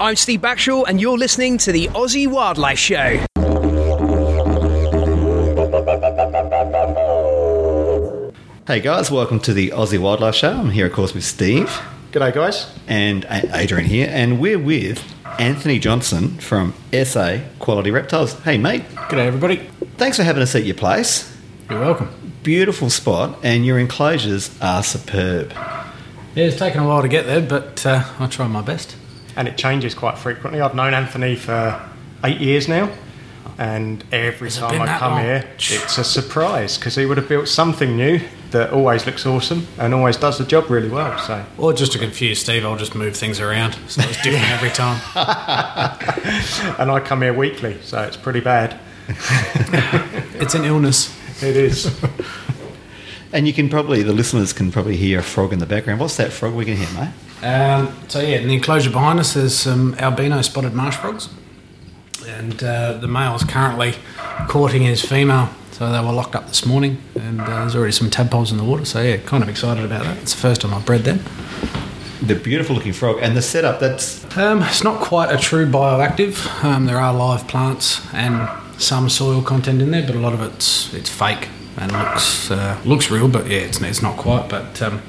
I'm Steve Backshaw, and you're listening to the Aussie Wildlife Show. Hey guys, welcome to the Aussie Wildlife Show. I'm here, of course, with Steve G'day, guys. and Adrian here, and we're with Anthony Johnson from SA Quality Reptiles. Hey, mate, G'day, everybody. thanks for having us at your place. You're welcome. Beautiful spot, and your enclosures are superb. Yeah, it's taken a while to get there, but uh, I try my best. And it changes quite frequently. I've known Anthony for eight years now, and every Has time I come long? here, it's a surprise because he would have built something new that always looks awesome and always does the job really well. So, Or just to confuse Steve, I'll just move things around so it's different every time. and I come here weekly, so it's pretty bad. It's an illness. It is. And you can probably, the listeners can probably hear a frog in the background. What's that frog we can hear, mate? Um, so yeah, in the enclosure behind us, there's some albino spotted marsh frogs, and uh, the male's currently courting his female. So they were locked up this morning, and uh, there's already some tadpoles in the water. So yeah, kind of excited about that. It's the first time I've bred them. The beautiful looking frog, and the setup, that's Um, it's not quite a true bioactive. Um, there are live plants and some soil content in there, but a lot of it's it's fake and looks uh, looks real. But yeah, it's, it's not quite. But um,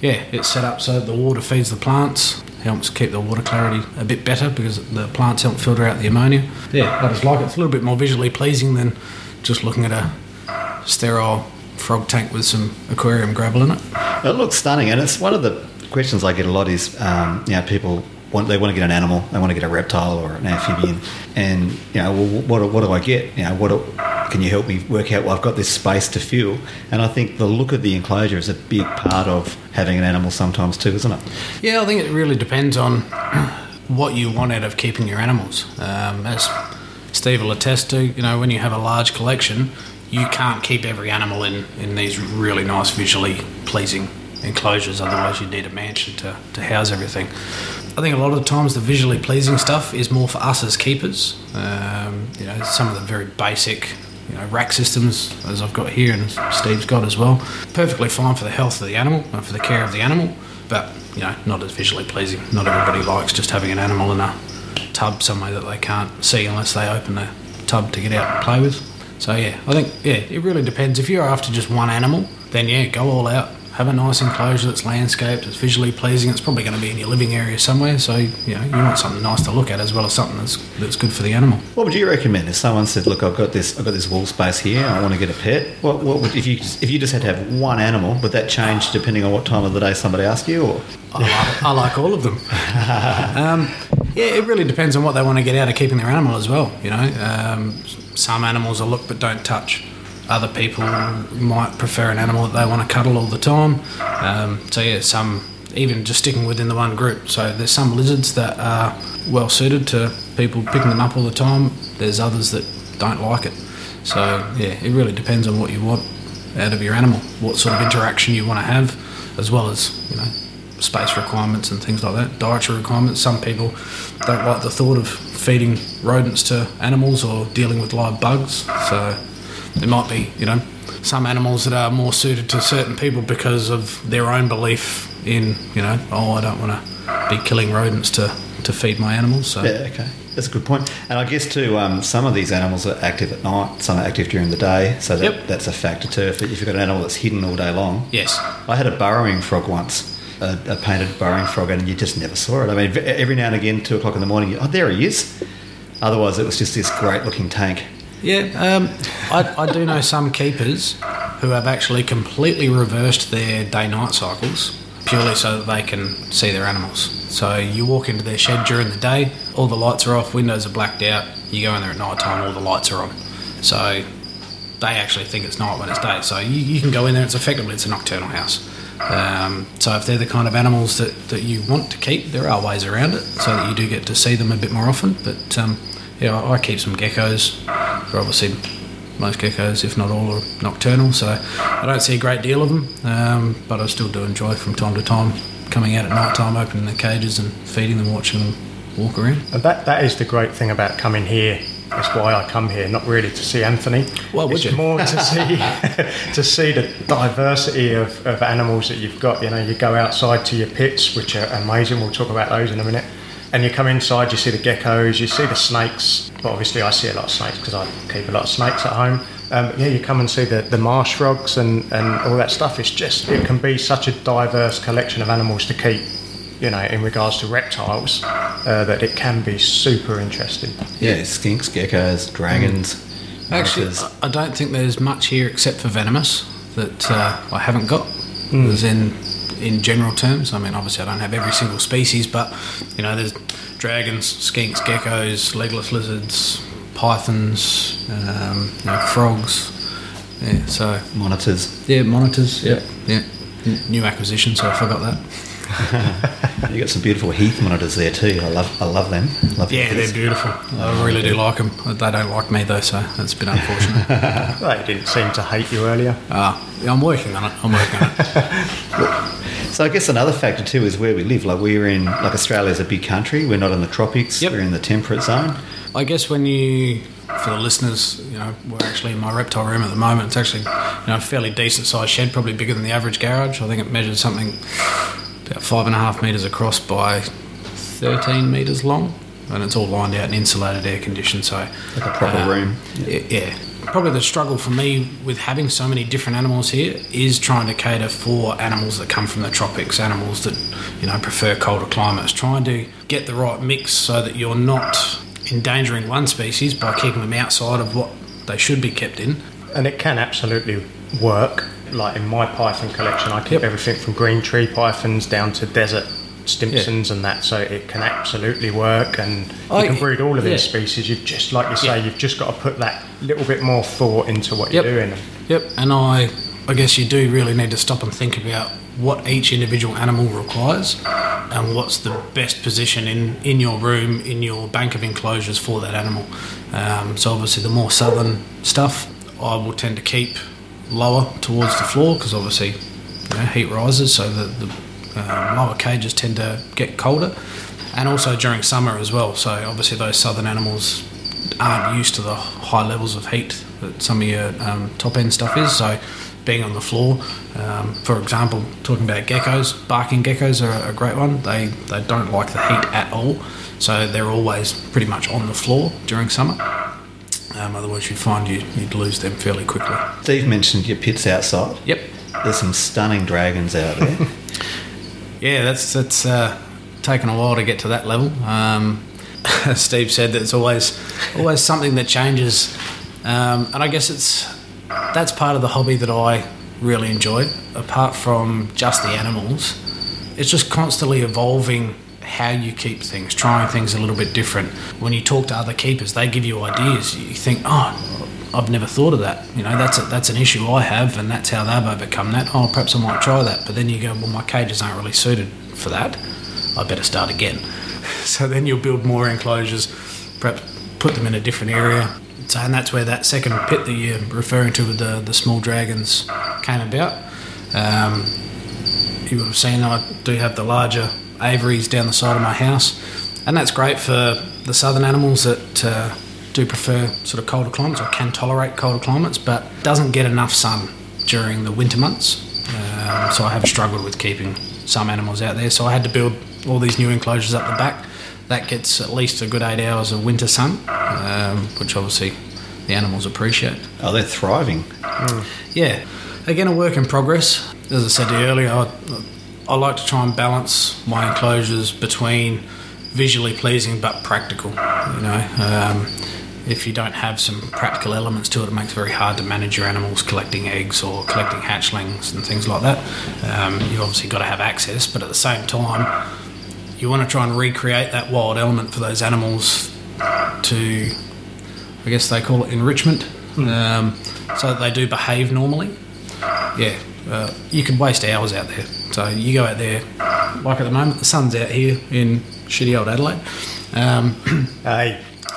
yeah, it's set up so the water feeds the plants, helps keep the water clarity a bit better because the plants help filter out the ammonia. Yeah, I just like it. It's a little bit more visually pleasing than just looking at a sterile frog tank with some aquarium gravel in it. It looks stunning, and it's one of the questions I get a lot is, um, you know, people want they want to get an animal, they want to get a reptile or an amphibian, and you know, well, what, what do I get? You know, what do, can you help me work out? Well, I've got this space to fill, and I think the look of the enclosure is a big part of having an animal sometimes too, isn't it? Yeah, I think it really depends on what you want out of keeping your animals. Um, as Steve will attest to, you know, when you have a large collection, you can't keep every animal in, in these really nice, visually pleasing enclosures. Otherwise, you need a mansion to, to house everything. I think a lot of the times the visually pleasing stuff is more for us as keepers. Um, you know, some of the very basic you know, rack systems, as I've got here and Steve's got as well. Perfectly fine for the health of the animal and for the care of the animal, but you know, not as visually pleasing. Not everybody likes just having an animal in a tub somewhere that they can't see unless they open the tub to get out and play with. So yeah, I think yeah, it really depends. If you're after just one animal, then yeah, go all out. Have a nice enclosure that's landscaped, it's visually pleasing. It's probably going to be in your living area somewhere. So you know, you want something nice to look at as well as something that's that's good for the animal. What would you recommend if someone said, "Look, I've got this, I've got this wall space here. I want to get a pet." What, what would if you if you just had to have one animal? Would that change depending on what time of the day somebody asked you? Or I like, I like all of them. um, yeah, it really depends on what they want to get out of keeping their animal as well. You know, um, some animals are look but don't touch. Other people might prefer an animal that they want to cuddle all the time. Um, so yeah, some even just sticking within the one group. So there's some lizards that are well suited to people picking them up all the time. There's others that don't like it. So yeah, it really depends on what you want out of your animal, what sort of interaction you want to have, as well as you know space requirements and things like that, dietary requirements. Some people don't like the thought of feeding rodents to animals or dealing with live bugs. So there might be, you know, some animals that are more suited to certain people because of their own belief in, you know, oh, I don't want to be killing rodents to, to feed my animals. So yeah, okay, that's a good point. And I guess too, um, some of these animals are active at night, some are active during the day, so that, Yep. that's a factor too. If, if you've got an animal that's hidden all day long, yes, I had a burrowing frog once. A, a painted burrowing frog, and you just never saw it. I mean, every now and again, two o'clock in the morning, you, oh, there he is. Otherwise, it was just this great-looking tank. Yeah, um, I, I do know some keepers who have actually completely reversed their day night cycles purely so that they can see their animals. So you walk into their shed during the day, all the lights are off, windows are blacked out, you go in there at night time, all the lights are on. So they actually think it's night when it's day. So you, you can go in there, it's effectively it's a nocturnal house. Um, so if they're the kind of animals that, that you want to keep, there are ways around it so that you do get to see them a bit more often. But um, yeah, I, keep some geckos. They're obviously most geckos, if not all, are nocturnal. So I don't see a great deal of them, um, but I still do enjoy from time to time coming out at night time, opening the cages and feeding them, watching them walk around. And that, that is the great thing about coming here. That's why I come here, not really to see Anthony. Well, would it's you? more to see to see the diversity of, of animals that you've got. You know, you go outside to your pits, which are amazing. We'll talk about those in a minute. And you come inside, you see the geckos, you see the snakes. But obviously, I see a lot of snakes because I keep a lot of snakes at home. Um, yeah, you come and see the, the marsh frogs and, and all that stuff. It's just, it can be such a diverse collection of animals to keep, you know, in regards to reptiles, uh, that it can be super interesting. Yeah, skinks, geckos, dragons. Actually, monitors. I I don't think there's much here except for venomous that uh, I haven't got. As in, in general terms, I mean, obviously I don't have every single species, but you know, there's dragons, skinks, geckos, legless lizards, pythons, um, you know, frogs. Yeah, so monitors. yeah, monitors. Yeah, yeah. New acquisition, so I forgot that. You got some beautiful heath monitors there too. I love, I love them. Love Yeah, they're beautiful. I really do like them. They don't like me though, so that's a bit unfortunate. They didn't seem to hate you earlier. Ah, yeah, I'm working on it. I'm working on it. So I guess another factor too is where we live. Like we're in, like Australia's a big country. We're not in the tropics. Yep. We're in the temperate zone. I guess when you, for the listeners, you know, we're actually in my reptile room at the moment. It's actually, you know, a fairly decent sized shed, probably bigger than the average garage. I think it measures something about five and a half metres across by 13 metres long. And it's all lined out and insulated, air conditioned. So, Like a proper uh, room. Yeah. yeah. Probably the struggle for me with having so many different animals here is trying to cater for animals that come from the tropics, animals that, you know, prefer colder climates, trying to get the right mix so that you're not endangering one species by keeping them outside of what they should be kept in. And it can absolutely work. Like in my python collection, I keep Yep. everything from green tree pythons down to desert Stimsons and that, so it can absolutely work. And you I- can breed all of these species. You've just, like you say, Yeah. you've just got to put that little bit more thought into what Yep. you're doing. Yep, and I, I guess you do really need to stop and think about what each individual animal requires and what's the best position in, in your room, in your bank of enclosures for that animal. Um, so, obviously, the more southern stuff I will tend to keep lower towards the floor because obviously you know, heat rises, so the, the um, lower cages tend to get colder. And also during summer as well, so obviously those southern animals aren't used to the high levels of heat that some of your um, top end stuff is. So, being on the floor, um, for example, talking about geckos, barking geckos are a great one. They they don't like the heat at all, so they're always pretty much on the floor during summer. Um, otherwise, you'd find you, you'd lose them fairly quickly. Steve mentioned your pits outside. Yep. There's some stunning dragons out there. Yeah, that's that's uh, taken a while to get to that level. Um, as Steve said, that it's always always something that changes, um, and I guess it's that's part of the hobby that I really enjoy. Apart from just the animals, it's just constantly evolving how you keep things, trying things a little bit different. When you talk to other keepers, they give you ideas. You think, oh, I've never thought of that. You know, that's a, that's an issue I have, and that's how they've overcome that. Oh, perhaps I might try that. But then you go, well, my cages aren't really suited for that. I better start again. So then you'll build more enclosures, perhaps put them in a different area. So, and that's where that second pit that you're referring to with the, the small dragons came about. Um, you would have seen I do have the larger aviaries down the side of my house, and that's great for the southern animals that uh, do prefer sort of colder climates or can tolerate colder climates, but doesn't get enough sun during the winter months. Um, so I have struggled with keeping some animals out there. So I had to build all these new enclosures up the back. That gets at least a good eight hours of winter sun, um, which obviously the animals appreciate. oh, they're thriving. Yeah, again, a work in progress. As I said earlier, I, I like to try and balance my enclosures between visually pleasing but practical. You know, um, if you don't have some practical elements to it, it makes it very hard to manage your animals collecting eggs or collecting hatchlings and things like that. Um, you've obviously got to have access, but at the same time, you want to try and recreate that wild element for those animals to I guess they call it enrichment, um, so that they do behave normally. Yeah, uh, you can waste hours out there. So you go out there, like at the moment, the sun's out here in shitty old Adelaide. Um, Hey,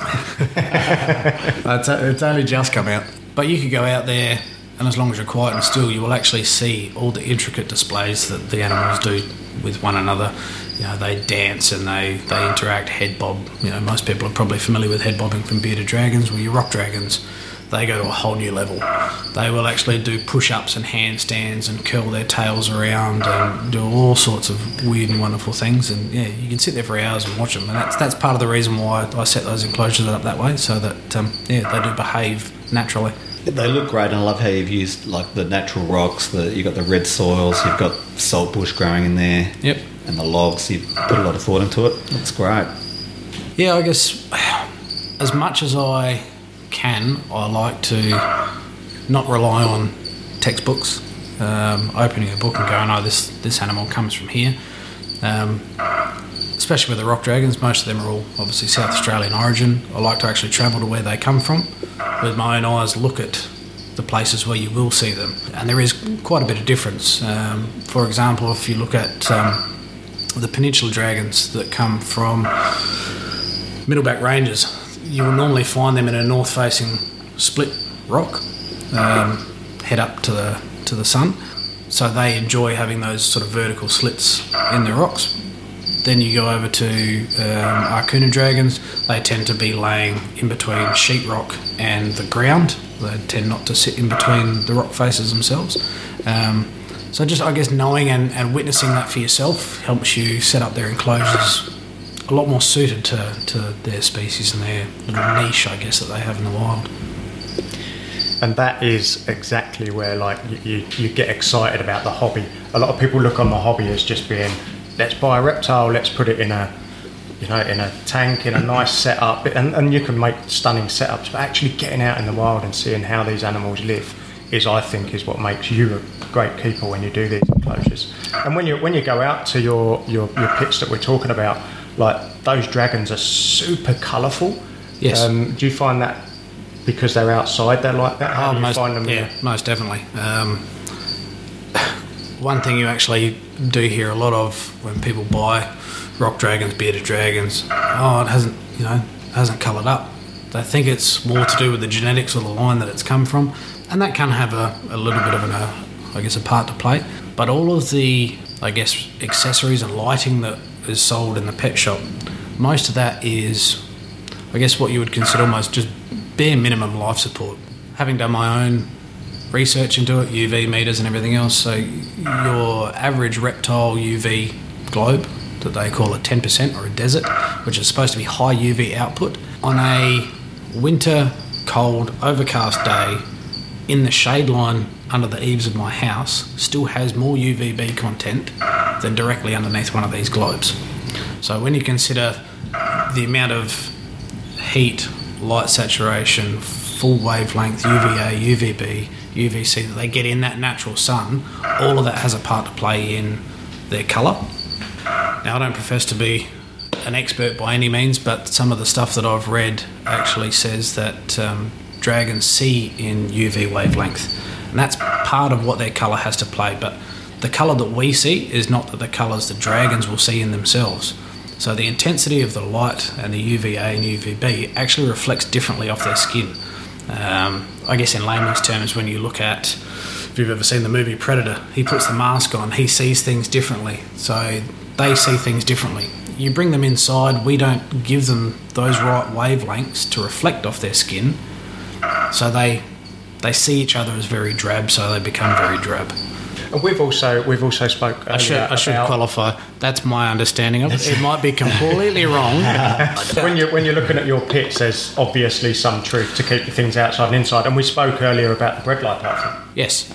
it's, it's only just come out, but you could go out there, and as long as you're quiet and still, you will actually see all the intricate displays that the animals do with one another. You know, they dance and they, they interact, head bob. You know, most people are probably familiar with head bobbing from bearded dragons. Well, your rock dragons they go to a whole new level. They will actually do push ups and handstands and curl their tails around and do all sorts of weird and wonderful things. And yeah, you can sit there for hours and watch them. And that's, that's part of the reason why I set those enclosures up that way so that um, yeah, they do behave naturally. They look great, and I love how you've used like the natural rocks. The you've got the red soils, you've got salt bush growing in there, Yep. And the logs. You've put a lot of thought into it. Looks great. Yeah, I guess as much as I can, I like to not rely on textbooks. Um, opening a book and going, "Oh, this this animal comes from here." Um, especially with the rock dragons, most of them are all obviously South Australian origin. I like to actually travel to where they come from, with my own eyes, look at the places where you will see them, and there is quite a bit of difference. Um, for example, if you look at um, the peninsula dragons that come from Middleback Ranges, you will normally find them in a north facing split rock, um, head up to the to the sun. So they enjoy having those sort of vertical slits in the rocks. Then you go over to um, Arcuna dragons. They tend to be laying in between sheetrock and the ground. They tend not to sit in between the rock faces themselves. Um, so just I guess knowing and, and witnessing that for yourself helps you set up their enclosures a lot more suited to, to their species and their little niche, I guess, that they have in the wild. and that is exactly where like you, you, you get excited about the hobby a lot of people look on the hobby as just being let's buy a reptile let's put it in a you know in a tank in a nice setup and, and you can make stunning setups but actually getting out in the wild and seeing how these animals live is i think is what makes you a great keeper when you do these enclosures and when you when you go out to your your, your pits that we're talking about like those dragons are super colourful Yes. um, do you find that because they're outside, they're like that. How Oh, most, find them? yeah, most definitely. Um, one thing you actually do hear a lot of when people buy rock dragons, bearded dragons, oh, it hasn't, you know, hasn't coloured up. They think it's more to do with the genetics or the line that it's come from, and that can have a, a little bit of an, uh, I guess, a part to play. But all of the, I guess, accessories and lighting that is sold in the pet shop, most of that is I guess what you would consider almost just bare minimum life support. Having done my own research into it, UV meters and everything else, so your average reptile UV globe that they call a 10% or a desert, which is supposed to be high UV output, on a winter, cold, overcast day in the shade line under the eaves of my house still has more UVB content than directly underneath one of these globes. So when you consider the amount of heat, light saturation, full wavelength, UVA, UVB, UVC that they get in that natural sun, all of that has a part to play in their colour. Now, I don't profess to be an expert by any means, but some of the stuff that I've read actually says that um, dragons see in UV wavelength, and that's part of what their colour has to play. But the colour that we see is not the colours the dragons will see in themselves. So the intensity of the light and the UVA and UVB actually reflects differently off their skin. Um, I guess in layman's terms, when you look at, if you've ever seen the movie Predator, he puts the mask on, he sees things differently. So they see things differently. You bring them inside, we don't give them those right wavelengths to reflect off their skin. So they they see each other as very drab, so they become very drab. And we've also we've also spoke. I should, I should qualify. That's my understanding of it. It might be completely wrong. when you when you're looking at your pits, there's obviously some truth to keep the things outside and inside. And we spoke earlier about the bread light pattern, Yes.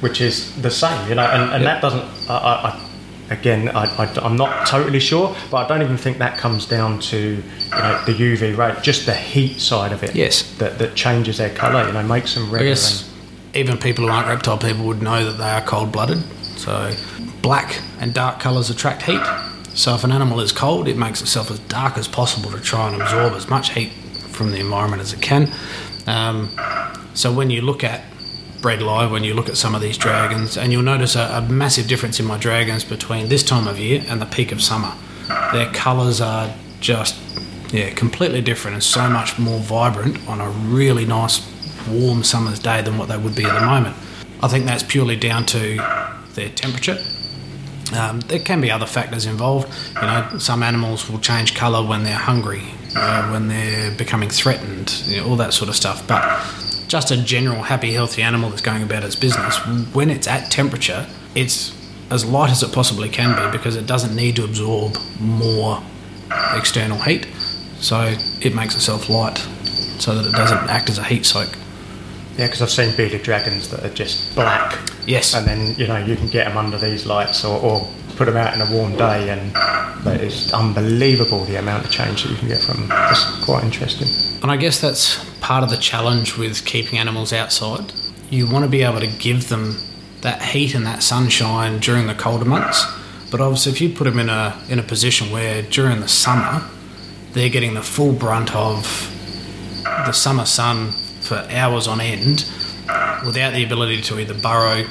which is the same, you know. And, and that doesn't. I, I, again, I, I, am not totally sure, but I don't even think that comes down to you know the UV rate, just the heat side of it. Yes. That that changes their colour. You know, makes them I redder. guess even people who aren't reptile people would know that they are cold blooded. So, black and dark colours attract heat. So, if an animal is cold, it makes itself as dark as possible to try and absorb as much heat from the environment as it can. Um, so, when you look at bred live, when you look at some of these dragons, and you'll notice a, a massive difference in my dragons between this time of year and the peak of summer. Their colours are just, yeah, completely different and so much more vibrant on a really nice warm summer's day than what they would be at the moment. I think that's purely down to their temperature. Um, there can be other factors involved. You know, some animals will change colour when they're hungry, uh, when they're becoming threatened, you know, all that sort of stuff. But just a general happy, healthy animal that's going about its business, when it's at temperature, it's as light as it possibly can be because it doesn't need to absorb more external heat. So it makes itself light so that it doesn't act as a heat soak. Yeah, because I've seen bearded dragons that are just black. Yes. And then, you know, you can get them under these lights or, or put them out in a warm day, and it's unbelievable the amount of change that you can get from them. It's quite interesting. And I guess that's part of the challenge with keeping animals outside. You want to be able to give them that heat and that sunshine during the colder months. But obviously, if you put them in a in a position where during the summer they're getting the full brunt of the summer sun for hours on end, without the ability to either burrow,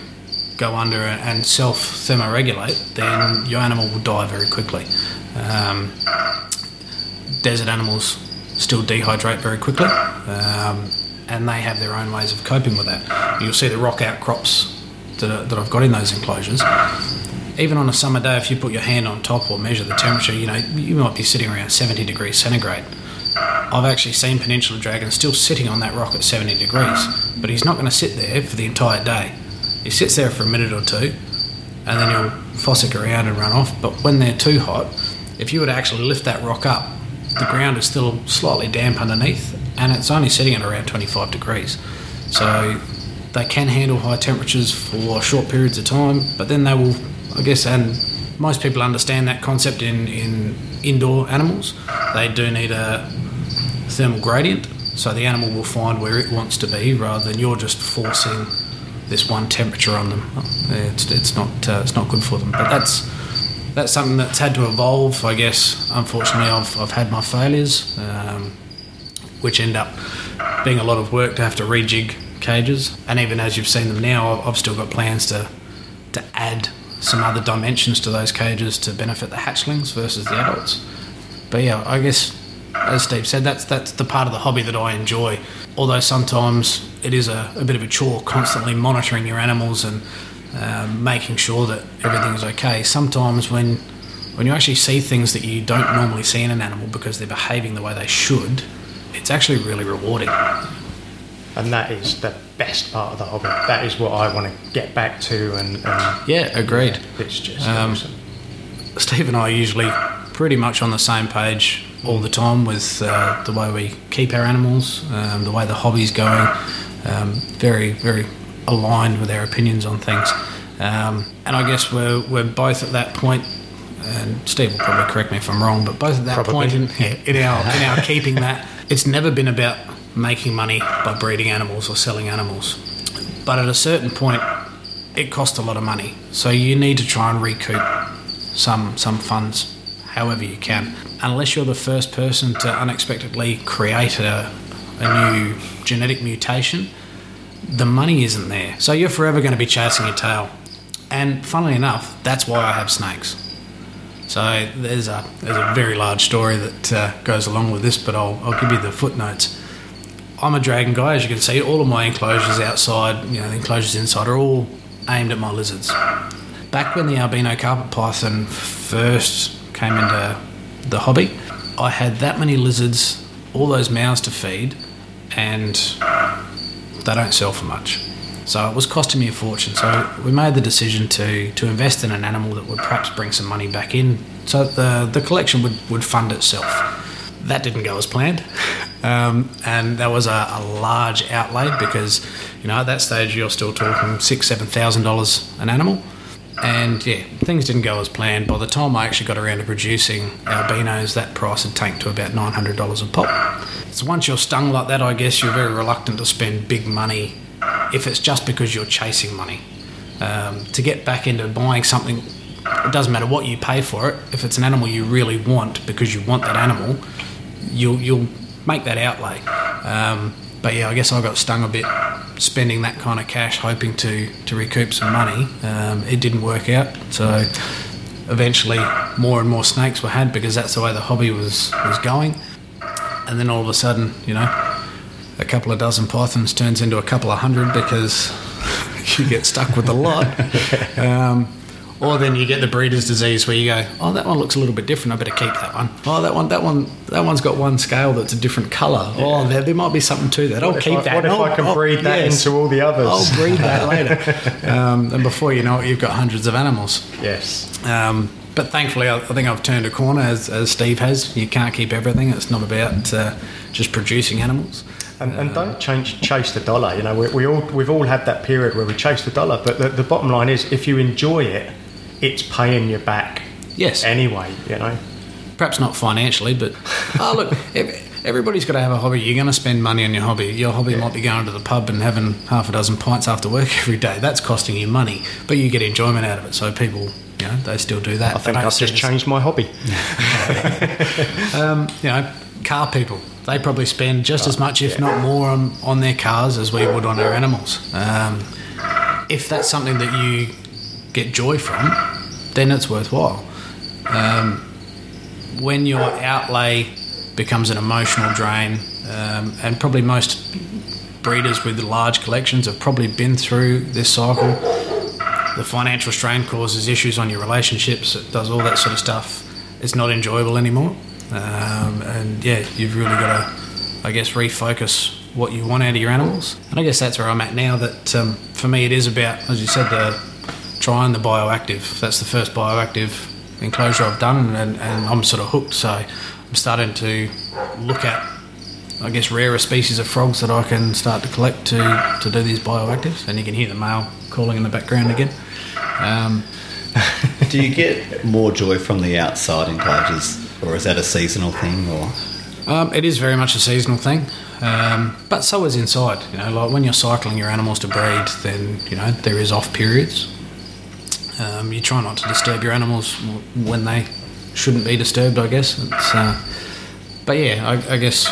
go under, and self thermoregulate, then your animal will die very quickly. Um, desert animals still dehydrate very quickly, um, and they have their own ways of coping with that. You'll see the rock outcrops that, are, that I've got in those enclosures. Even on a summer day, if you put your hand on top or measure the temperature, you know you might be sitting around 70 degrees centigrade. I've actually seen peninsula dragon still sitting on that rock at 70 degrees, but he's not going to sit there for the entire day. He sits there for a minute or two, and then he'll fossick around and run off. But when they're too hot, if you were to actually lift that rock up, the ground is still slightly damp underneath, and it's only sitting at around 25 degrees. So they can handle high temperatures for short periods of time, but then they will, I guess, and most people understand that concept in, in indoor animals. They do need a thermal gradient, so the animal will find where it wants to be rather than you're just forcing this one temperature on them. It's, it's not uh, it's not good for them. But that's that's something that's had to evolve. I guess unfortunately I've, I've had my failures, um, which end up being a lot of work to have to rejig cages. And even as you've seen them now, I've still got plans to to add some other dimensions to those cages to benefit the hatchlings versus the adults. But yeah, I guess as Steve said, that's that's the part of the hobby that I enjoy. Although sometimes it is a, a bit of a chore, constantly monitoring your animals and um, making sure that everything is okay. Sometimes when when you actually see things that you don't normally see in an animal because they're behaving the way they should, it's actually really rewarding. And that is the best part of the hobby. That is what I want to get back to. And, and yeah, agreed. Yeah, it's just Um, awesome. Steve and I are usually pretty much on the same page all the time with uh, the way we keep our animals, um, the way the hobby's going. Um, very, very aligned with our opinions on things. Um, and I guess we're, we're both at that point, and Steve will probably correct me if I'm wrong, but both at that Probably. point in, in, our, in our keeping that, it's never been about making money by breeding animals or selling animals. But at a certain point, it costs a lot of money. So you need to try and recoup some some funds however you can. Unless you're the first person to unexpectedly create a, a new genetic mutation, the money isn't there. So you're forever going to be chasing your tail. And funnily enough, that's why I have snakes. So there's a there's a very large story that uh, goes along with this, but I'll, I'll give you the footnotes. I'm a dragon guy, as you can see. All of my enclosures outside, you know, the enclosures inside are all aimed at my lizards. Back when the albino carpet python first came into the hobby, I had that many lizards, all those mouths to feed, and they don't sell for much. So it was costing me a fortune. So we made the decision to to invest in an animal that would perhaps bring some money back in, so the the collection would, would fund itself. That didn't go as planned, um, and that was a, a large outlay because you know at that stage you're still talking six seven thousand dollars an animal. And yeah, things didn't go as planned. By the time I actually got around to producing albinos, that price had tanked to about nine hundred dollars a pop. So once you're stung like that, I guess you're very reluctant to spend big money if it's just because you're chasing money. Um, to get back into buying something, it doesn't matter what you pay for it. If it's an animal you really want because you want that animal, you'll you'll make that outlay. Um, but yeah, I guess I got stung a bit spending that kind of cash, hoping to to recoup some money. Um, it didn't work out, so eventually more and more snakes were had because that's the way the hobby was was going. And then all of a sudden, you know, a couple of dozen pythons turns into a couple of hundred because you get stuck with a lot. Um, Or then you get the breeder's disease where you go, oh, that one looks a little bit different. I better keep that one. Oh, that one, that one, that one's got one scale that's a different colour. Oh, there, there might be something to that. I'll if keep I- that. what if I'll- I can I'll- breed that yes. into all the others? I'll breed that later. Um, and before you know it, you've got hundreds of animals. Yes. Um, but thankfully, I, I think I've turned a corner, as, as Steve has. You can't keep everything. It's not about uh, just producing animals. And, and don't change, chase the dollar. You know, we, we all we've all had that period where we chase the dollar. But the, the bottom line is, if you enjoy it, it's paying you back Yes. anyway. You know. Perhaps not financially, but oh, look, everybody's got to have a hobby. You're going to spend money on your hobby. Your hobby might be going to the pub and having half a dozen pints after work every day. That's costing you money, but you get enjoyment out of it. So people, you know, they still do that. I think I've just changed my hobby. um, you know, car people. They probably spend just as much, if not more, on, on their cars as we would on our animals. Um, if that's something that you get joy from, then it's worthwhile. Um, when your outlay becomes an emotional drain, um, and probably most breeders with large collections have probably been through this cycle. The financial strain causes issues on your relationships. It does all that sort of stuff. It's not enjoyable anymore. Um, and yeah, you've really got to, I guess, refocus what you want out of your animals. And I guess that's where I'm at now. That um, for me, it is about, as you said, the trying the bioactive. That's the first bioactive enclosure I've done, and, and I'm sort of hooked. So I'm starting to look at, I guess, rarer species of frogs that I can start to collect to, to do these bioactives. And you can hear the male calling in the background again. Um, Do you get more joy from the outside enclosures, or is that a seasonal thing? Or Um, it is very much a seasonal thing, um, but so is inside. You know, like when you're cycling your animals to breed, then you know there is off periods. Um, you try not to disturb your animals when they shouldn't be disturbed. I guess. It's, uh, but yeah, I, I guess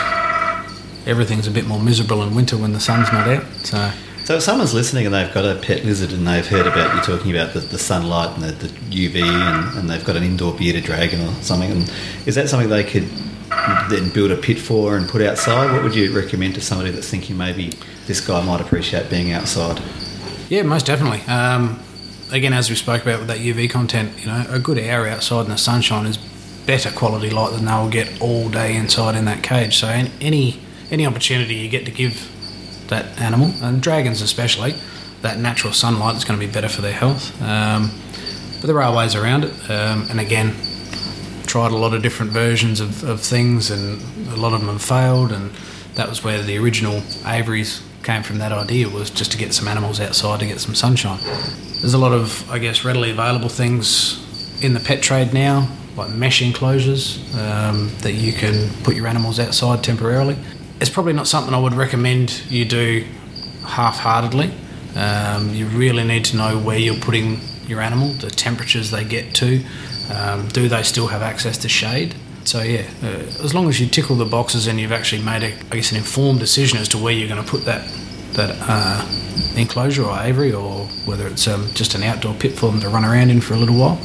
everything's a bit more miserable in winter when the sun's not out. So so, if someone's listening and they've got a pet lizard and they've heard about you talking about the, the sunlight and the, the UV, and, and they've got an indoor bearded dragon or something, and is that something they could then build a pit for and put outside? What would you recommend to somebody that's thinking maybe this guy might appreciate being outside? Yeah, most definitely. Um, again, as we spoke about with that UV content, you know, a good hour outside in the sunshine is better quality light than they'll get all day inside in that cage. So any any opportunity you get to give that animal, and dragons especially, that natural sunlight is going to be better for their health. Um, but there are ways around it, um, and again, tried a lot of different versions of, of things, and a lot of them have failed. And that was where the original aviaries came from. That idea was just to get some animals outside to get some sunshine. There's a lot of, I guess, readily available things in the pet trade now, like mesh enclosures um, that you can put your animals outside temporarily. It's probably not something I would recommend you do half-heartedly. Um, you really need to know where you're putting your animal, the temperatures they get to. Um, do they still have access to shade? So yeah, uh, as long as you tickle the boxes and you've actually made a, I guess, an informed decision as to where you're going to put that that uh, enclosure or aviary, or whether it's um, just an outdoor pit for them to run around in for a little while.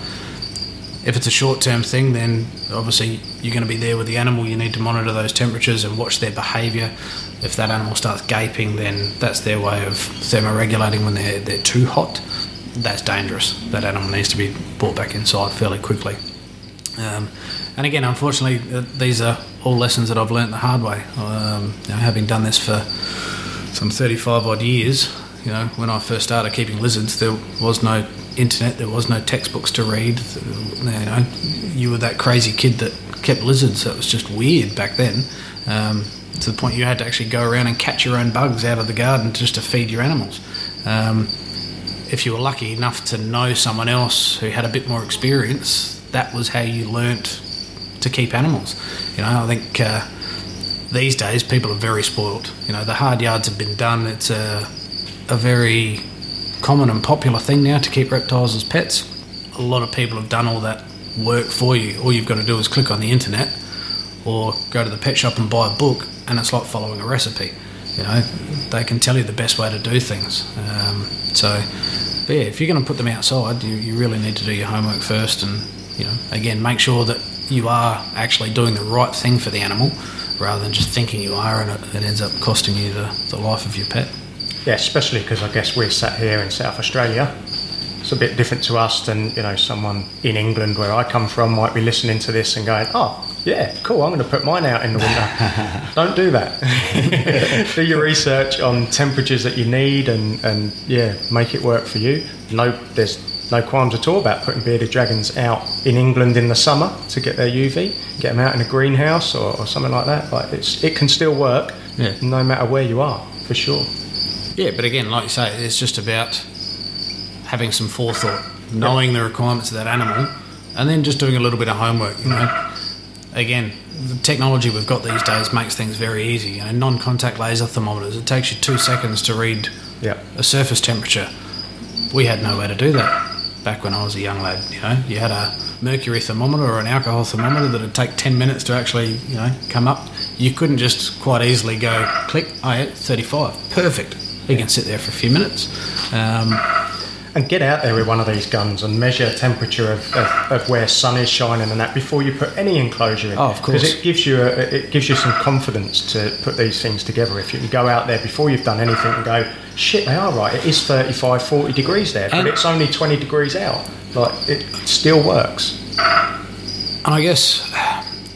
If it's a short-term thing, then obviously you're going to be there with the animal. You need to monitor those temperatures and watch their behaviour. If that animal starts gaping, then that's their way of thermoregulating when they're they're too hot. That's dangerous. That animal needs to be brought back inside fairly quickly. Um, and again, unfortunately, these are all lessons that I've learnt the hard way. Um, you know, having done this for some 35 odd years, you know, when I first started keeping lizards, there was no internet, there was no textbooks to read. You know, you were that crazy kid that kept lizards. That was just weird back then. Um, to the point you had to actually go around and catch your own bugs out of the garden just to feed your animals. Um, if you were lucky enough to know someone else who had a bit more experience, that was how you learnt to keep animals. You know, I think uh, these days people are very spoiled. You know, the hard yards have been done. It's a, a very common and popular thing now to keep reptiles as pets. A lot of people have done all that work for you. All you've got to do is click on the internet or go to the pet shop and buy a book, and it's like following a recipe. You know, they can tell you the best way to do things. Um, so, yeah, if you're going to put them outside, you, you really need to do your homework first, and you know, again, make sure that you are actually doing the right thing for the animal, rather than just thinking you are, and it, it ends up costing you the, the life of your pet. Yeah, especially because I guess we're sat here in South Australia it's a bit different to us than you know someone in England where I come from might be listening to this and going, oh yeah, cool. I'm going to put mine out in the winter. Don't do that. do your research on temperatures that you need and and yeah, make it work for you. No, there's no qualms at all about putting bearded dragons out in England in the summer to get their UV, get them out in a greenhouse or, or something like that. Like it's it can still work, Yeah. no matter where you are, for sure. Yeah, but again, like you say, it's just about having some forethought, knowing the requirements of that animal, and then just doing a little bit of homework. You know, again, the technology we've got these days makes things very easy. You know, non-contact laser thermometers. It takes you two seconds to read Yeah. a surface temperature. We had no way to do that back when I was a young lad. You know, you had a mercury thermometer or an alcohol thermometer that would take ten minutes to actually, you know, come up. You couldn't just quite easily go click. I hit thirty-five. Perfect. You can sit there for a few minutes. Um, And get out there with one of these guns and measure temperature of, of, of where sun is shining and that before you put any enclosure in. Oh, of course. Because it gives you a, it gives you some confidence to put these things together. If you can go out there before you've done anything and go, shit, they are right. It is 35, 40 degrees there, but And- it's only 20 degrees out. Like it still works. And I guess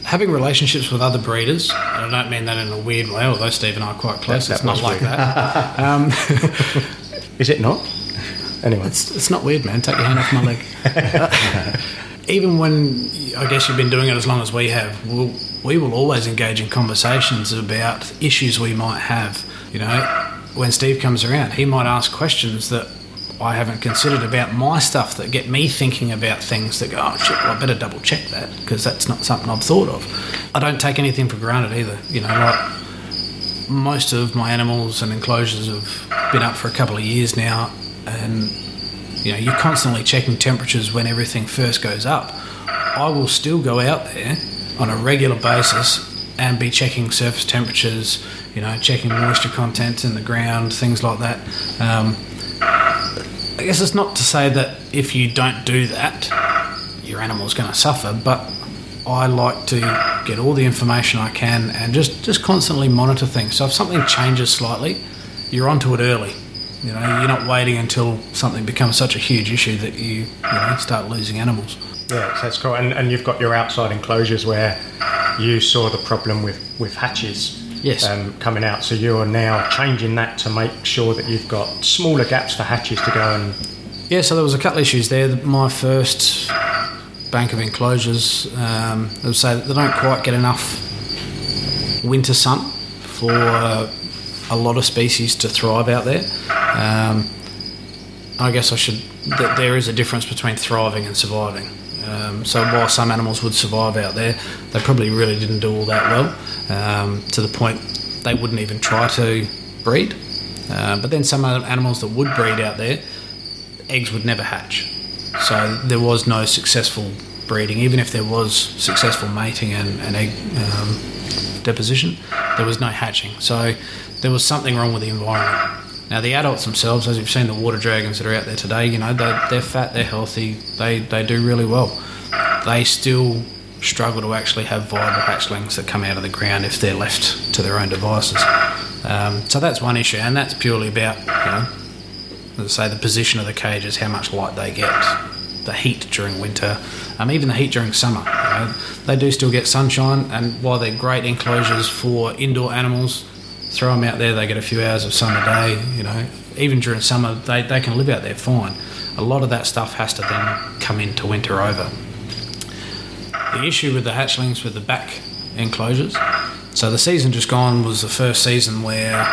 having relationships with other breeders, and I don't mean that in a weird way, although Steve and I are quite close, That- it's not like weird. that. Um, Is it not? Anyway, it's, it's not weird, man. Take your hand off my leg. Even when I guess you've been doing it as long as we have, we'll, we will always engage in conversations about issues we might have. You know, when Steve comes around, he might ask questions that I haven't considered about my stuff that get me thinking about things that go, oh shit, well, I better double check that because that's not something I've thought of. I don't take anything for granted either. You know, like most of my animals and enclosures have been up for a couple of years now, and you know, you're constantly checking temperatures when everything first goes up. I will still go out there on a regular basis and be checking surface temperatures, you know, checking moisture content in the ground, things like that. Um, I guess it's not to say that if you don't do that, your animal's going to suffer, but I like to get all the information I can and just, just constantly monitor things. So if something changes slightly, you're onto it early. You know, you're not waiting until something becomes such a huge issue that you, you know, start losing animals. yeah, that's cool. And, and you've got your outside enclosures where you saw the problem with, with hatches. Yes. um, coming out. So you are now changing that to make sure that you've got smaller gaps for hatches to go and Yeah, so there was a couple of issues there. My first bank of enclosures, um, they would say that they don't quite get enough winter sun for uh, a lot of species to thrive out there. Um, I guess I should. That there is a difference between thriving and surviving. Um, so while some animals would survive out there, they probably really didn't do all that well. Um, to the point they wouldn't even try to breed. Uh, but then some animals that would breed out there, eggs would never hatch. So there was no successful breeding, even if there was successful mating and, and egg um, deposition, there was no hatching. So there was something wrong with the environment. Now the adults themselves, as you've seen the water dragons that are out there today, you know they, they're fat, they're healthy, they they do really well. They still struggle to actually have viable hatchlings that come out of the ground if they're left to their own devices. Um, so that's one issue, and that's purely about you know as I say, the position of the cages, how much light they get, the heat during winter, um, even the heat during summer. You know, they do still get sunshine, and while they're great enclosures for indoor animals, throw them out there, they get a few hours of sun a day. You know, even during summer, they, they can live out there fine. A lot of that stuff has to then come into winter over. The issue with the hatchlings with the back enclosures, so the season just gone was the first season where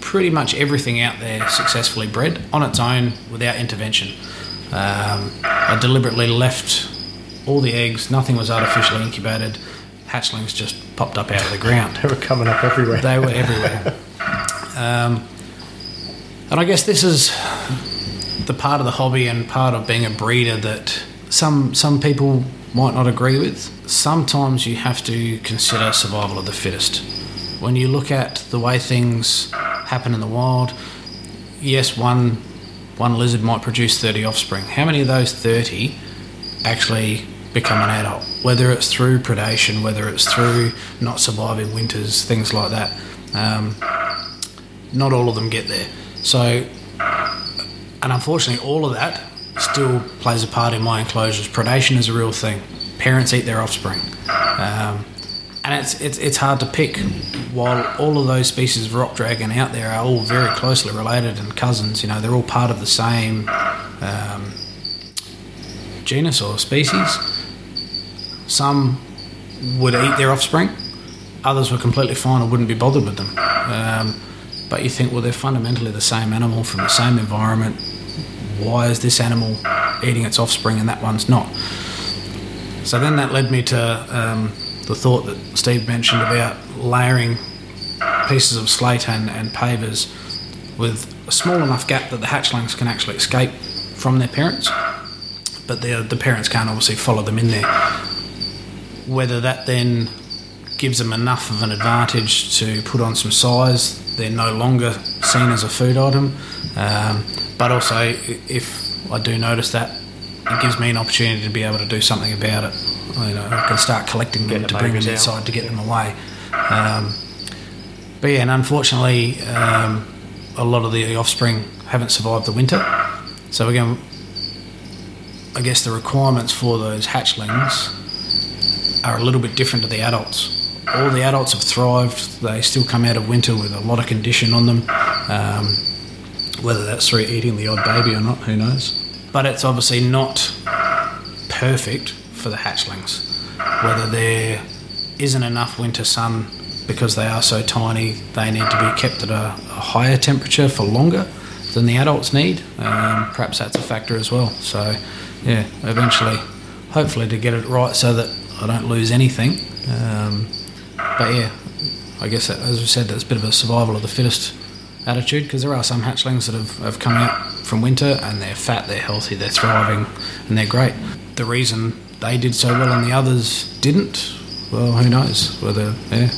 pretty much everything out there successfully bred on its own without intervention. Um, I deliberately left all the eggs, nothing was artificially incubated. Hatchlings just popped up out of the ground. they were coming up everywhere. They were everywhere. Um, and I guess this is the part of the hobby and part of being a breeder that some some people might not agree with. Sometimes you have to consider survival of the fittest. When you look at the way things happen in the wild, yes, one one lizard might produce 30 offspring. How many of those 30 actually become an adult? Whether it's through predation, whether it's through not surviving winters, things like that. Um, not all of them get there. So, and unfortunately, all of that still plays a part in my enclosures. Predation is a real thing. Parents eat their offspring. Um, and it's, it's, it's hard to pick. While all of those species of rock dragon out there are all very closely related and cousins, you know, they're all part of the same um, genus or species. Some would eat their offspring, others were completely fine and wouldn't be bothered with them. Um, but you think, well, they're fundamentally the same animal from the same environment. Why is this animal eating its offspring and that one's not? So then that led me to um, the thought that Steve mentioned about layering pieces of slate and, and pavers with a small enough gap that the hatchlings can actually escape from their parents, but the, the parents can't obviously follow them in there. Whether that then gives them enough of an advantage to put on some size, they're no longer seen as a food item, um, but also if I do notice that, it gives me an opportunity to be able to do something about it. You know, I can start collecting them to bring them babies out. inside to get them away. Um, but yeah, and unfortunately, um, a lot of the offspring haven't survived the winter. So again, I guess the requirements for those hatchlings are a little bit different to the adults. All the adults have thrived. They still come out of winter with a lot of condition on them. Um, whether that's through eating the odd baby or not, who knows? But it's obviously not perfect for the hatchlings. Whether there isn't enough winter sun because they are so tiny, they need to be kept at a, a higher temperature for longer than the adults need. Um, perhaps that's a factor as well. So, yeah, eventually, hopefully, to get it right so that I don't lose anything. Um, but yeah, I guess as we said, that's a bit of a survival of the fittest attitude because there are some hatchlings that have, have come out from winter and they're fat, they're healthy, they're thriving, and they're great. The reason they did so well and the others didn't, well, who knows? Whether, yeah.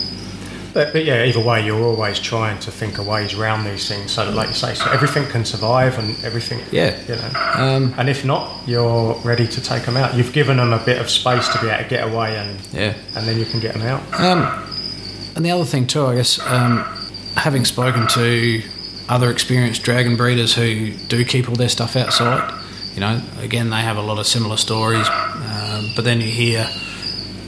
But, but yeah, either way, you're always trying to think of ways around these things so that, like you say, so everything can survive and everything, Yeah. you know. Um, And if not, you're ready to take them out. You've given them a bit of space to be able to get away, and yeah. and then you can get them out. Um, and the other thing too, I guess, um, having spoken to other experienced dragon breeders who do keep all their stuff outside, you know, again they have a lot of similar stories, um, but then you hear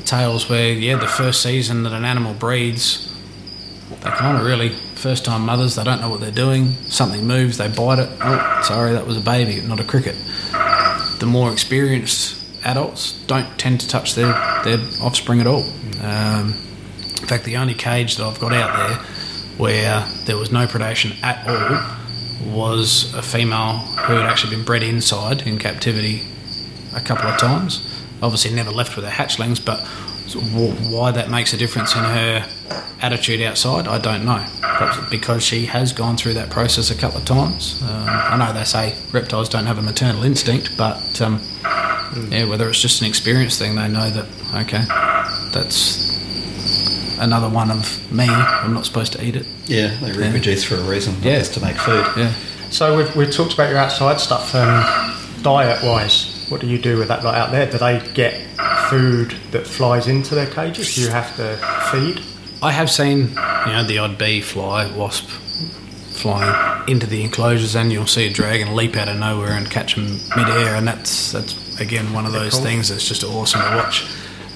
tales where yeah, the first season that an animal breeds, they kind of really first time mothers, they don't know what they're doing. Something moves, they bite it. Oh, sorry, that was a baby, not a cricket. The more experienced adults don't tend to touch their, their offspring at all. Um, in fact, the only cage that I've got out there where there was no predation at all was a female who had actually been bred inside in captivity a couple of times. Obviously, never left with her hatchlings, but why that makes a difference in her attitude outside, I don't know. Perhaps because she has gone through that process a couple of times. Um, I know they say reptiles don't have a maternal instinct, but um, yeah, whether it's just an experience thing, they know that okay, that's another one of me. I'm not supposed to eat it. Yeah, they reproduce for a reason, not Yeah. just to make food. Yeah. So we've, we've talked about your outside stuff. Um, diet wise, what do you do with that lot out there? Do they get food that flies into their cages? Do you have to feed? I have seen, you know, the odd bee, fly, wasp flying into the enclosures, and you'll see a dragon leap out of nowhere and catch them mid-air, and that's that's again one of those cool. things that's just awesome to watch.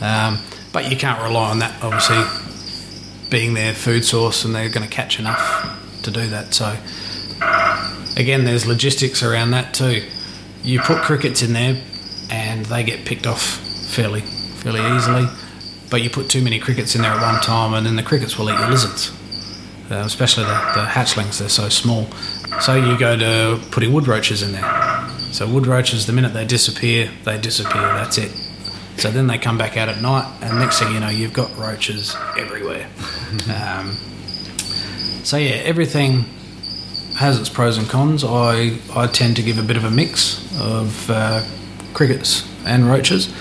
Um, but you can't rely on that, obviously, being their food source, and they're going to catch enough to do that. So again, there's logistics around that too. You put crickets in there, and they get picked off fairly fairly easily. But you put too many crickets in there at one time, and then the crickets will eat your lizards, uh, especially the, the hatchlings. They're so small. So you go to putting wood roaches in there. So wood roaches, the minute they disappear, they disappear. That's it. So then they come back out at night, and next thing you know, you've got roaches everywhere. um, so yeah, everything has its pros and cons. I, I tend to give a bit of a mix of uh, crickets and roaches.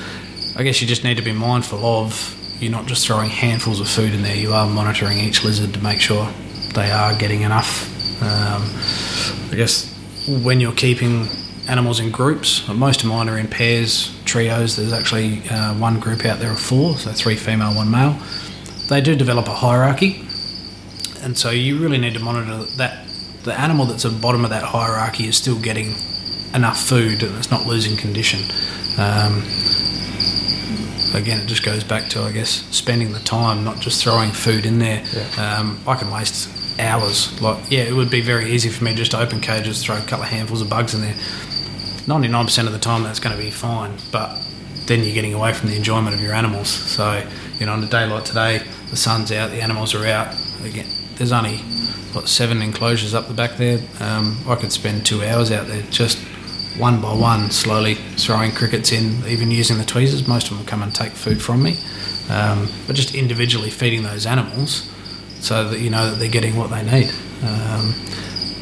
I guess you just need to be mindful of you're not just throwing handfuls of food in there. You are monitoring each lizard to make sure they are getting enough. Um, I guess when you're keeping animals in groups, most of mine are in pairs, trios. There's actually uh, one group out there of four, so three female, one male. They do develop a hierarchy, and so you really need to monitor that the animal that's at the bottom of that hierarchy is still getting enough food and it's not losing condition. Um, again, it just goes back to I guess spending the time, not just throwing food in there. Yeah. Um, I can waste hours. Like yeah, it would be very easy for me just to open cages, throw a couple of handfuls of bugs in there. Ninety nine percent of the time, that's going to be fine, but then you're getting away from the enjoyment of your animals. So you know, on a day like today, the sun's out, the animals are out. Again, there's only what seven enclosures up the back there. Um, I could spend two hours out there just one by one, slowly throwing crickets in, even using the tweezers. Most of them come and take food from me, um, but just individually feeding those animals so that you know that they're getting what they need. Um,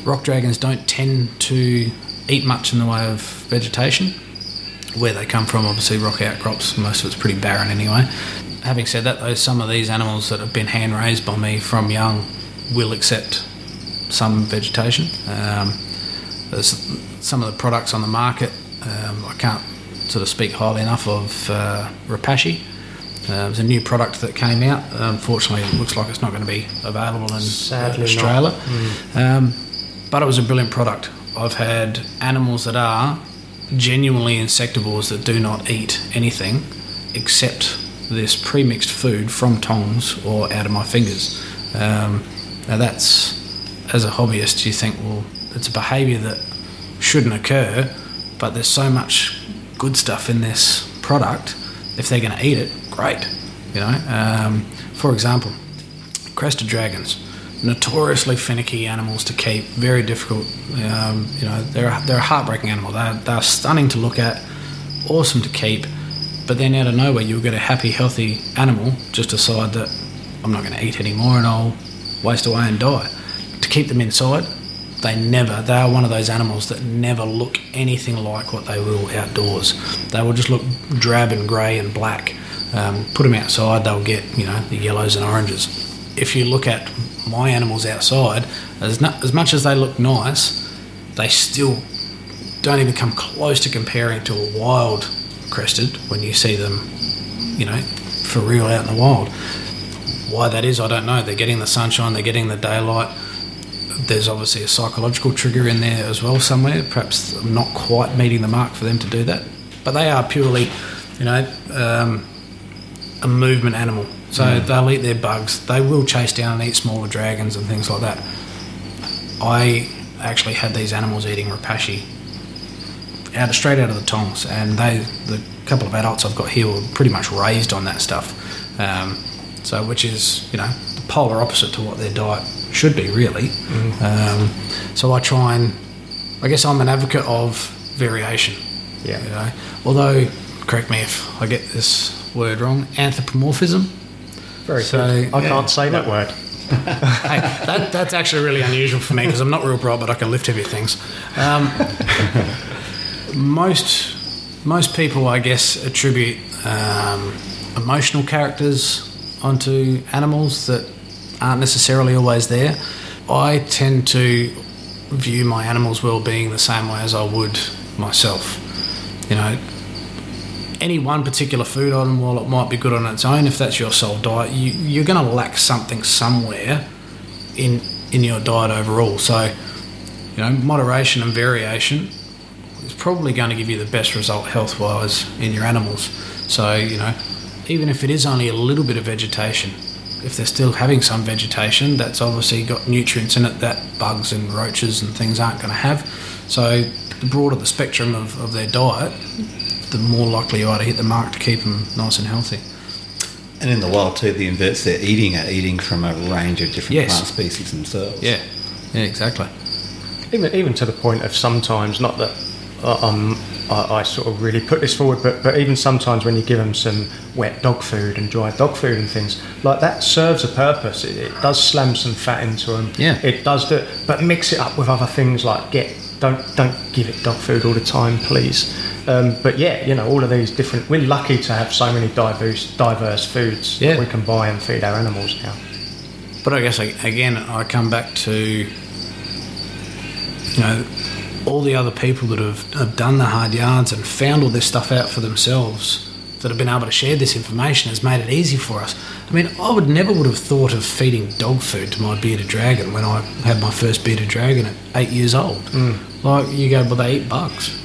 rock dragons don't tend to eat much in the way of vegetation. Where they come from, obviously, rock outcrops, most of it's pretty barren anyway. Having said that, though, some of these animals that have been hand raised by me from young will accept some vegetation. Um, there's some of the products on the market. Um, I can't sort of speak highly enough of uh, Repashy. Uh, there's a new product that came out. Unfortunately, it looks like it's not going to be available in Sadly Australia. not. Um, but it was a brilliant product. I've had animals that are genuinely insectivores that do not eat anything except this pre-mixed food from tongs or out of my fingers. Um, now that's, as a hobbyist, you think, well, it's a behaviour that shouldn't occur, but there's so much good stuff in this product. If they're going to eat it, great. You know, um, for example, crested dragons, notoriously finicky animals to keep, very difficult. Um, you know, they're they're a heartbreaking animal. They're, they're stunning to look at, awesome to keep, but then out of nowhere you'll get a happy, healthy animal just decide that I'm not going to eat anymore and I'll waste away and die. To keep them inside, they never. They are one of those animals that never look anything like what they will outdoors. They will just look drab and grey and black. Um, put them outside, they'll get you know the yellows and oranges. If you look at my animals outside, as, not, as much as they look nice, they still don't even come close to comparing to a wild crested when you see them, you know, for real out in the wild. Why that is, I don't know. They're getting the sunshine, they're getting the daylight. There's obviously a psychological trigger in there as well somewhere. Perhaps I'm not quite meeting the mark for them to do that, but they are purely, you know, um, a movement animal. So they'll eat their bugs. They will chase down and eat smaller dragons and things like that. I actually had these animals eating Repashy out straight out of the tongs, and they the couple of adults I've got here were pretty much raised on that stuff. Um, so, which is you know the polar opposite to what their diet should be, really. Um, so I try and I guess I'm an advocate of variation. Yeah. You know, although correct me if I get this word wrong, anthropomorphism. Very So, good. I yeah. can't say that word. hey, that, that's actually really unusual for me because I'm not real bright, but I can lift heavy things. Um, most most people, I guess, attribute um, emotional characters onto animals that aren't necessarily always there. I tend to view my animals' well-being the same way as I would myself. You know, any one particular food item, while it might be good on its own, if that's your sole diet, you, you're going to lack something somewhere in in your diet overall. So, you know, moderation and variation is probably going to give you the best result health wise in your animals. So, you know, even if it is only a little bit of vegetation, if they're still having some vegetation, that's obviously got nutrients in it that bugs and roaches and things aren't going to have. So, the broader the spectrum of, of their diet, the more likely you are to hit the mark to keep them nice and healthy. And in the wild too, the inverts they're eating are eating from a range of different Yes. plant species themselves. Yeah, yeah, exactly. even even to the point of sometimes not that uh, um, I, I sort of really put this forward, but but even sometimes when you give them some wet dog food and dry dog food and things like that serves a purpose. It, it does slam some fat into them. Yeah. it does do. But mix it up with other things like get don't don't give it dog food all the time, please. Um, but yeah, you know all of these different. We're lucky to have so many diverse diverse foods Yeah. that we can buy and feed our animals now. But I guess I, again, I come back to you know all the other people that have, have done the hard yards and found all this stuff out for themselves. that have been able to share this information has made it easy for us. I mean, I would never would have thought of feeding dog food to my bearded dragon when I had my first bearded dragon at eight years old. Like you go, well, they eat bugs,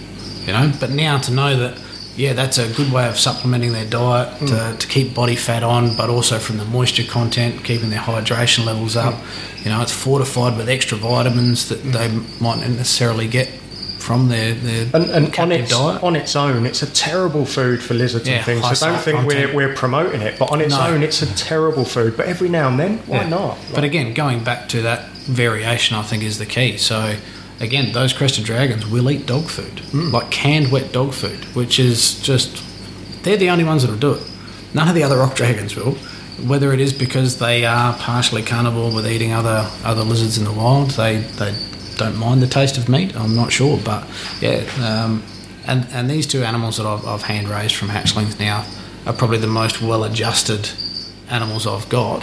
you know. But now to know that, yeah, that's a good way of supplementing their diet to, mm. to keep body fat on, but also from the moisture content, keeping their hydration levels up. You know, it's fortified with extra vitamins that mm. they might not necessarily get from their, their And, and on, its, diet. on its own, it's a terrible food for lizards Yeah, and things. I So don't think we're, we're promoting it, but on its No. own, it's a terrible food. But every now and then, why Yeah. not? But again, going back to that variation, I think is the key. So, again, those crested dragons will eat dog food, like canned wet dog food, which is just they're the only ones that'll do it. None of the other rock dragons will. Whether it is because they are partially carnivore with eating other other lizards in the wild, they they don't mind the taste of meat. I'm not sure, but yeah. Um, and and these two animals that I've, I've hand raised from hatchlings now are probably the most well adjusted animals I've got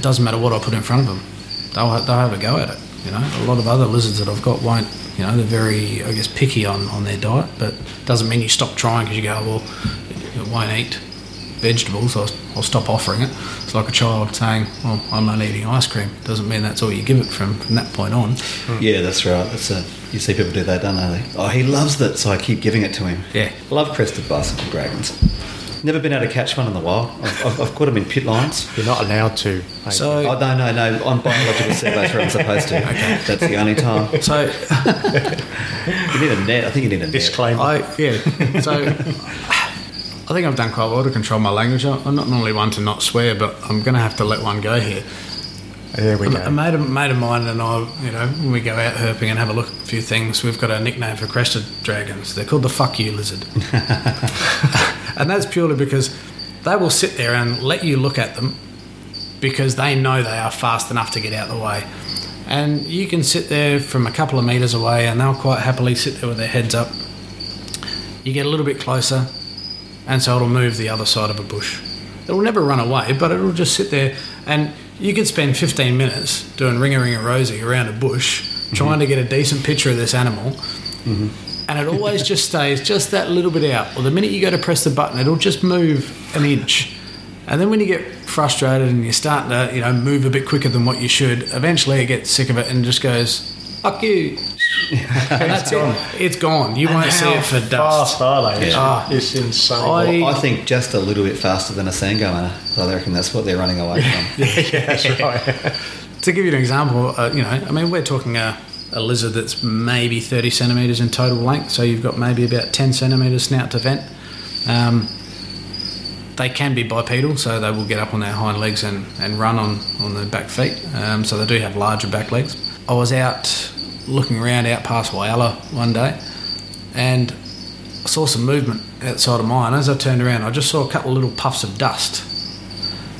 doesn't matter what I put in front of them, they'll they'll have a go at it. You know, a lot of other lizards that I've got won't. You know, they're very, I guess, picky on, on their diet, but doesn't mean you stop trying because you go, well, it won't eat vegetables. I'll, I'll stop offering it. It's like a child saying, well, I'm not eating ice cream. Doesn't mean that's all you give it from from that point on. Hmm. Yeah, that's right. That's a, you see people do that, don't they? Oh, he loves it, so I keep giving it to him. Yeah. Love crested bicycle dragons. Never been able to catch one in the wild. I've, I've, I've caught them in pit lines. You're not allowed to. mate. So, Oh, no, no, no. On biological surveys where I'm supposed to. Okay. That's the only time. so You need a net. I think you need a net. disclaimer. I yeah. So I think I've done quite well to control my language. I- I'm not normally one to not swear, but I'm going to have to let one go here. There we A go. mate of, mate of mine and I, you know, when we go out herping and have a look at a few things, we've got a nickname for crested dragons. They're called the fuck you lizard. and that's purely because they will sit there and let you look at them because they know they are fast enough to get out of the way. And you can sit there from a couple of metres away and they'll quite happily sit there with their heads up. You get a little bit closer and so it'll move the other side of a bush. It'll never run away, but it'll just sit there and you could spend 15 minutes doing ringer ringer rosy around a bush trying to get a decent picture of this animal mm-hmm. And it always just stays just that little bit out. Or the minute you go to press the button, it'll just move an inch. And then when you get frustrated and you're starting to, you know, move a bit quicker than what you should, eventually it gets sick of it and just goes, fuck you. and that's it. It's gone. You won't see it for dust. Fast, are they? It's, Ah. it's insane. I- Well, I think just a little bit faster than a Sango runner. So I reckon that's what they're running away from. yeah, that's right. To give you an example, uh, you know, I mean, we're talking a, a lizard that's maybe 30 centimetres in total length, so you've got maybe about 10 centimetres snout to vent. Um, they can be bipedal, so they will get up on their hind legs and, and run on, on their back feet, um, so they do have larger back legs. I was out looking around out past Whyalla one day and I saw some movement outside of mine. As I turned around, I just saw a couple of little puffs of dust.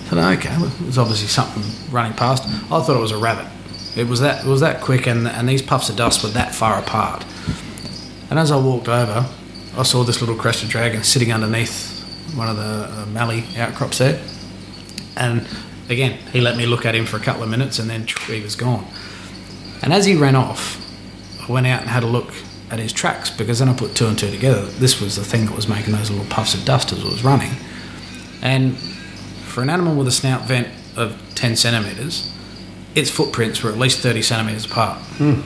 I thought, okay, well, it was obviously something running past. I thought it was a rabbit. It was that it was that quick, and, and these puffs of dust were that far apart. And as I walked over, I saw this little crested dragon sitting underneath one of the uh, mallee outcrops there. And again, he let me look at him for a couple of minutes, and then he was gone. And as he ran off, I went out and had a look at his tracks because then I put two and two together. This was the thing that was making those little puffs of dust as it was running. And for an animal with a snout vent of 10 centimetres, its footprints were at least 30 centimetres apart. Hmm.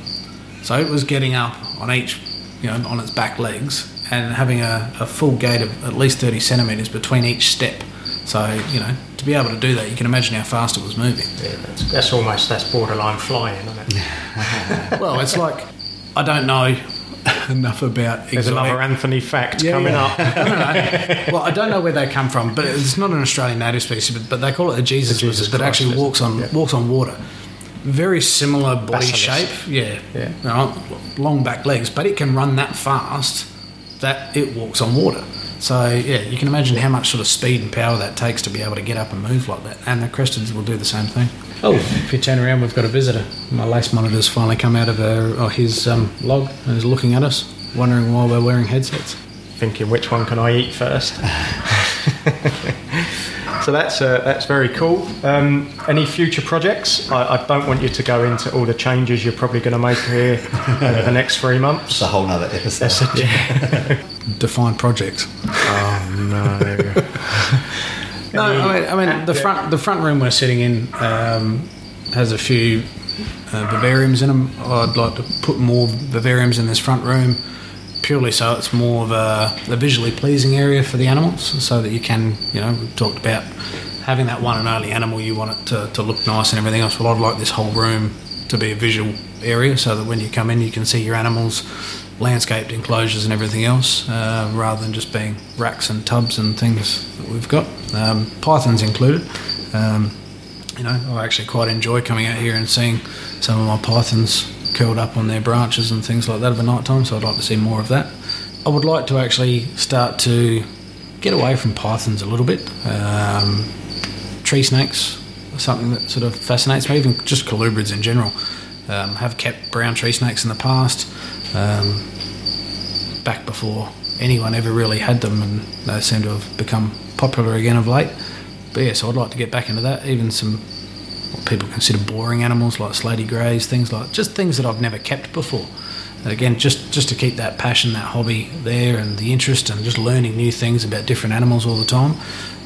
So it was getting up on each, you know, on its back legs and having a, a full gait of at least 30 centimetres between each step. So, you know, to be able to do that, you can imagine how fast it was moving. Yeah, that's, that's almost that's borderline flying, isn't it? Well, it's like, I don't know enough about There's another Anthony fact Yeah, coming yeah. up. I don't know. Well, I don't know where they come from, but it's not an Australian native species. But, but they call it a Jesus, The Jesus lizard that Christ actually lizard, walks on yeah. walks on water. Very similar body shape, yeah, Yeah. You know, long back legs, but it can run that fast that it walks on water. So yeah, you can imagine how much sort of speed and power that takes to be able to get up and move like that. And the cresteds will do the same thing. Oh, if you turn around, we've got a visitor. My lace monitor's finally come out of her, or his um, log and is looking at us, wondering why we're wearing headsets. Thinking which one can I eat first? so that's uh, that's very cool. Um, any future projects? I, I don't want you to go into all the changes you're probably going to make here over the next three months. It's a whole other episode. That's a- Define projects. Oh no. No, I mean, I mean the front the front room we're sitting in um, has a few uh, vivariums in them. I'd like to put more vivariums in this front room, purely so it's more of a, a visually pleasing area for the animals, so that you can, you know, we talked about having that one and only animal. You want it to, to look nice and everything else. Well, I'd like this whole room to be a visual area, so that when you come in, you can see your animals landscaped enclosures and everything else, uh, rather than just being racks and tubs and things that we've got. Um, pythons included. Um, you know, I actually quite enjoy coming out here and seeing some of my pythons curled up on their branches and things like that of a night time. So I'd like to see more of that. I would like to actually start to get away from pythons a little bit. Um, tree snakes are something that sort of fascinates me, even just colubrids in general. Um, have kept brown tree snakes in the past um, back before anyone ever really had them, and they seem to have become popular again of late. But yeah, so I'd like to get back into that. Even some what people consider boring animals like slaty greys, things like just things that I've never kept before. And again, just just to keep that passion, that hobby there, and the interest, and just learning new things about different animals all the time.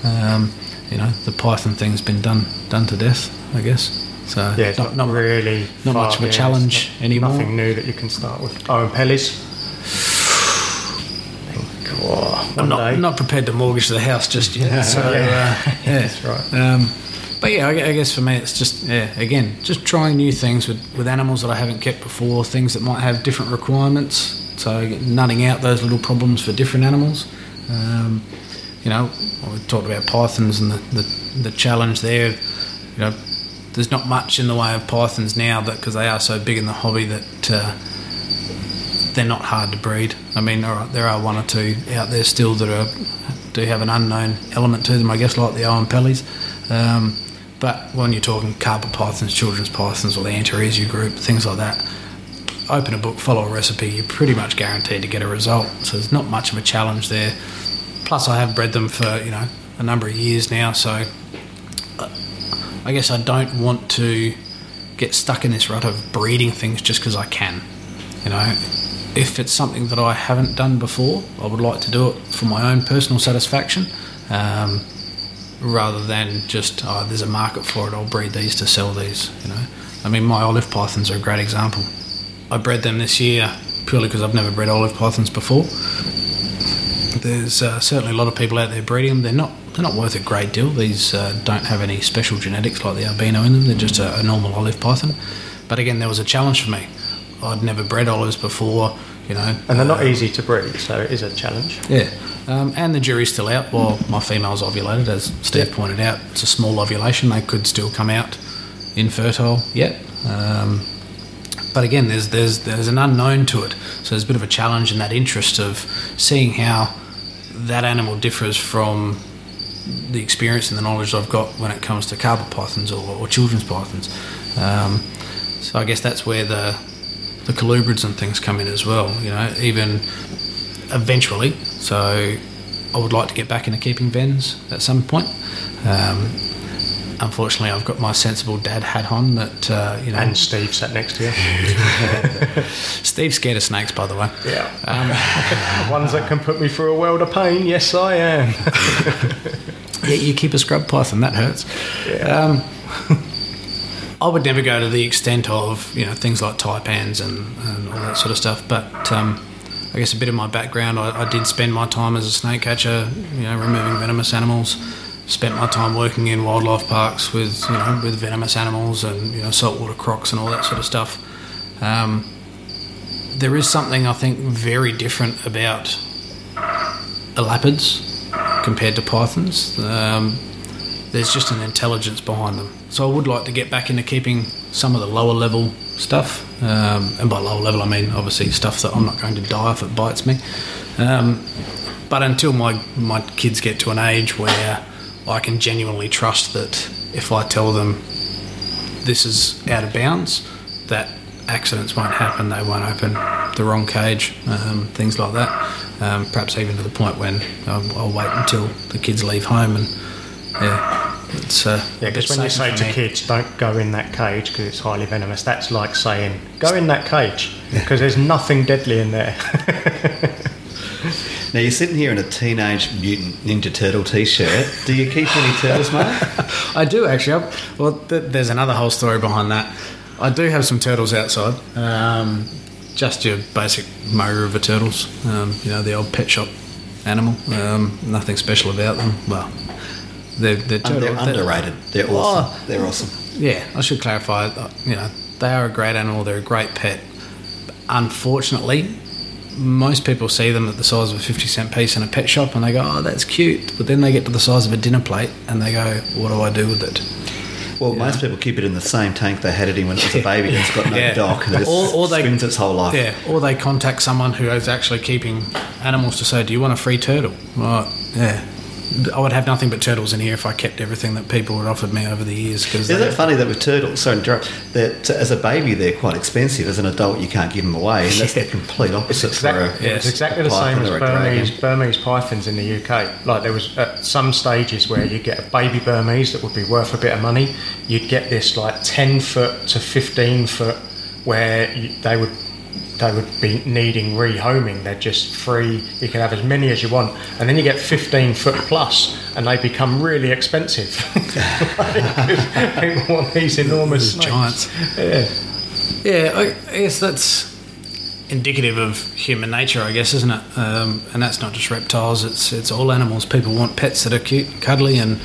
Um, you know, the python thing's been done done to death, I guess. So Yeah, it's not, really not far- much of a yeah, challenge not- anymore. Nothing new that you can start with. Oh, and Pellies. Oh, I'm not, day. not prepared to mortgage the house just yet. So Yeah. uh, yeah, That's right. Um, but yeah, I, I guess for me, it's just yeah, again, just trying new things with, with animals that I haven't kept before, things that might have different requirements. So nutting out those little problems for different animals. Um, you know, we talked about pythons and the, the, the challenge there. You know, there's not much in the way of pythons now that because they are so big in the hobby that. Uh, they're not hard to breed. I mean, there are one or two out there still that are do have an unknown element to them, I guess, like the Oenpellis. Um, but when you're talking carpet pythons, children's pythons, or the Antaresia group, things like that, open a book, follow a recipe, you're pretty much guaranteed to get a result. So there's not much of a challenge there. Plus, I have bred them for you know a number of years now, so I guess I don't want to get stuck in this rut of breeding things just because I can. You know, if it's something that I haven't done before, I would like to do it for my own personal satisfaction, um, rather than just oh, there's a market for it. I'll breed these to sell these. You know, I mean, my olive pythons are a great example. I bred them this year purely because I've never bred olive pythons before. There's uh, certainly a lot of people out there breeding them. They're not they're not worth a great deal. These uh, don't have any special genetics like the albino in them. They're just a, a normal olive python. But again, there was a challenge for me. I'd never bred olives before, you know. And they're not uh, easy to breed, so it is a challenge. Yeah. Um, and the jury's still out while my female's ovulated, as Steve pointed out. It's a small ovulation. They could still come out infertile yet. Um, but again, there's, there's, there's an unknown to it. So there's a bit of a challenge in that interest of seeing how that animal differs from the experience and the knowledge I've got when it comes to carpet pythons or, or children's pythons. Um, so I guess that's where the the colubrids and things come in as well. You know, even eventually. So I would like to get back into keeping vens at some point. Um, unfortunately, I've got my sensible dad hat on. That uh, you know, And Steve sat next to you. Steve's scared of snakes, by the way. Yeah. Ones that can put me through a world of pain. Yes, I am. Yeah, you keep a scrub python, that hurts. Um, I would never go to the extent of you know things like taipans and, and all that sort of stuff. But um, I guess a bit of my background, I, I did spend my time as a snake catcher, you know, removing venomous animals. Spent my time working in wildlife parks with you know with venomous animals and you know saltwater crocs and all that sort of stuff. Um, there is something I think very different about elapids compared to pythons. Um, there's just an intelligence behind them. So I would like to get back into keeping some of the lower level stuff, um, and by lower level I mean obviously stuff that I'm not going to die if it bites me. Um, but until my my kids get to an age where I can genuinely trust that if I tell them this is out of bounds, that accidents won't happen, they won't open the wrong cage, um, things like that. Um, perhaps even to the point when I'll, I'll wait until the kids leave home and yeah, it's uh, Yeah, because when you say to me. kids, don't go in that cage because it's highly venomous, that's like saying, go in that cage because there's nothing deadly in there. Now you're sitting here in a Teenage Mutant Ninja Turtle t-shirt. Do you keep any turtles, mate? I do actually. I, well, th- there's another whole story behind that. I do have some turtles outside. Um, just your basic Murray River turtles. Um, you know, the old pet shop animal. Um, nothing special about them. Well, they're, they're, turtle, They're they're- underrated. They're awesome. They're awesome. Yeah, I should clarify. uh, You know, they are a great animal. They're a great pet. Unfortunately, most people see them at the size of a 50 cent piece in a pet shop and they go, oh, that's cute. But then they get to the size of a dinner plate and they go, what do I do with it? Well, most people keep it in the same tank they had it in when it was a baby it's got no Yeah. dock and it Or- or they- spends its whole life. Yeah, or they contact someone who is actually keeping animals to say, do you want a free turtle? Right, yeah. I would have nothing but turtles in here if I kept everything that people had offered me over the years. Because Isn't it funny that with turtles, sorry to interrupt, that as a baby they're quite expensive. As an adult, you can't give them away, and that's the complete opposite for a, Exactly, Yes. It's exactly the same as or a dragon. Burmese, Burmese pythons in the UK. Like there was at some stages where you get a baby Burmese that would be worth a bit of money. You'd get this like ten foot to fifteen foot where you, they would they would be needing rehoming. They're just free. You can have as many as you want, and then you get fifteen foot plus, and they become really expensive. People want these enormous These giants. Yeah, I I guess that's indicative of human nature, I guess, isn't it? Um, and that's not just reptiles; it's it's all animals. People want pets that are cute, and cuddly, and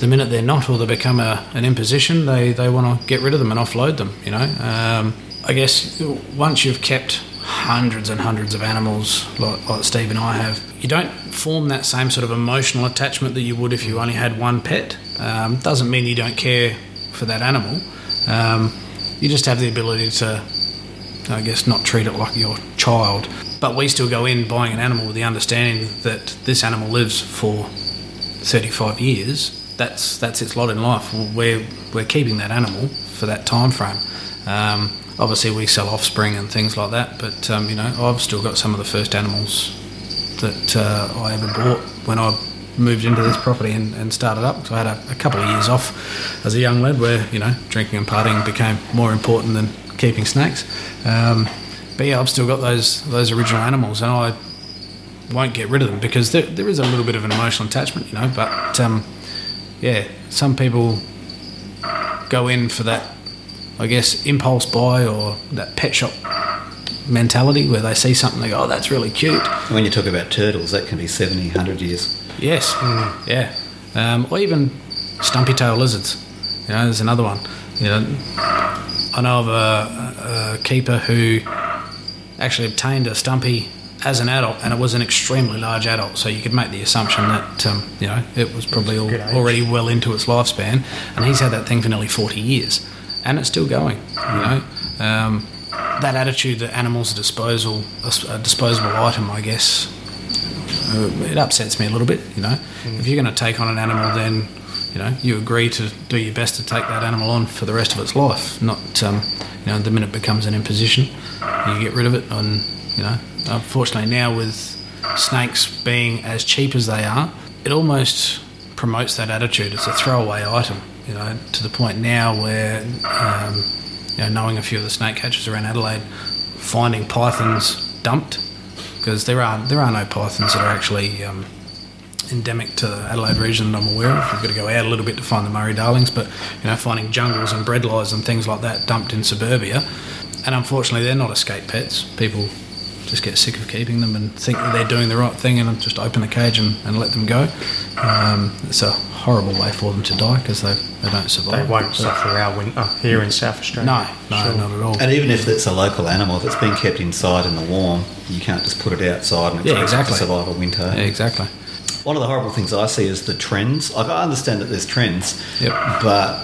the minute they're not, or they become a, an imposition, they they want to get rid of them and offload them. You know, um, I guess once you've kept hundreds and hundreds of animals like, like Steve and I have, you don't form that same sort of emotional attachment that you would if you only had one pet. Um, doesn't mean you don't care for that animal. Um, you just have the ability to, I guess, not treat it like your child. But we still go in buying an animal with the understanding that this animal lives for 35 years. That's that's its lot in life. We're we're keeping that animal for that time frame. Um, obviously, we sell offspring and things like that. But um, you know, I've still got some of the first animals that uh, I ever bought when I moved into this property and, and started up. So I had a, a couple of years off as a young lad where, you know, drinking and partying became more important than keeping snakes. Um, but yeah, I've still got those those original animals and I won't get rid of them because there, there is a little bit of an emotional attachment, you know. But um, yeah, some people go in for that, I guess, impulse buy or that pet shop mentality where they see something, they go, oh, that's really cute. When you talk about turtles, that can be 70, 100 years. Yes, yeah, um, or even stumpy tail lizards. You know, there's another one. You know, I know of a, a keeper who actually obtained a stumpy as an adult, and it was an extremely large adult. So you could make the assumption that um, you know it was probably al- already well into its lifespan, and he's had that thing for nearly 40 years, and it's still going. You know. Um, that attitude that animals are disposal, a disposable item, I guess, uh, it upsets me a little bit. You know, if you're going to take on an animal, then you know you agree to do your best to take that animal on for the rest of its life. Not um, you know the minute it becomes an imposition, you get rid of it. And you know, unfortunately now with snakes being as cheap as they are, it almost promotes that attitude. It's a throwaway item. You know, to the point now where um, you know, knowing a few of the snake catchers around Adelaide, finding pythons dumped because there are there are no pythons that are actually um, endemic to the Adelaide region that I'm aware of. You've got to go out a little bit to find the Murray darlings, but you know, finding jungles and bredlis and things like that dumped in suburbia, and unfortunately, they're not escape pets. People just get sick of keeping them and think that they're doing the right thing and just open the cage and, and let them go. Um, it's a horrible way for them to die because they, they don't survive. They won't But- suffer our winter here in South Australia. No, no, Sure. not at all. And even if it's a local animal, if it's been kept inside in the warm, you can't just put it outside and Yeah, expect exactly. it to survive a winter. Yeah, exactly. One of the horrible things I see is the trends. Like I understand that there's trends, Yep. but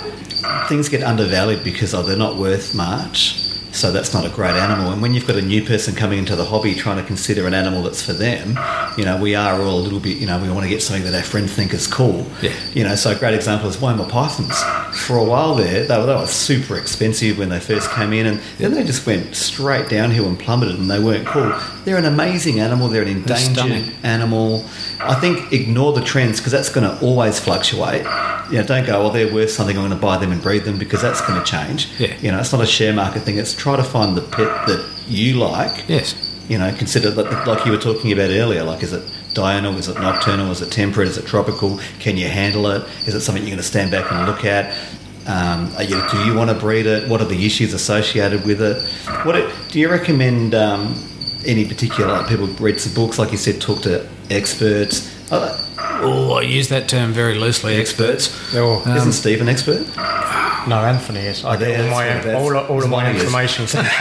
things get undervalued because oh, they're not worth much. So that's not a great animal. And when you've got a new person coming into the hobby trying to consider an animal that's for them, you know, we are all a little bit, you know, we want to get something that our friends think is cool. Yeah. You know, so a great example is Woma pythons. For a while there, they were, they were super expensive when they first came in, and then they just went straight downhill and plummeted, and they weren't cool. They're an amazing animal. They're an endangered animal. I think ignore the trends because that's going to always fluctuate. You know, don't go, well, they're worth something. I'm going to buy them and breed them because that's going to change. Yeah. You know, it's not a share market thing. It's try to find the pet that you like Yes. you know, consider that, like you were talking about earlier, like is it diurnal? Is it nocturnal? Is it temperate? Is it tropical? Can you handle it? Is it something you're going to stand back and look at? Um, are you, do you want to breed it? What are the issues associated with it? What it, do you recommend? Um, any particular people read some books, like you said, talk to experts. Uh, Oh, I use that term very loosely. Experts. Oh, Isn't Steve an expert? no, Anthony is. I get all my, that's- that's- all, all of my mine is. information from Anthony.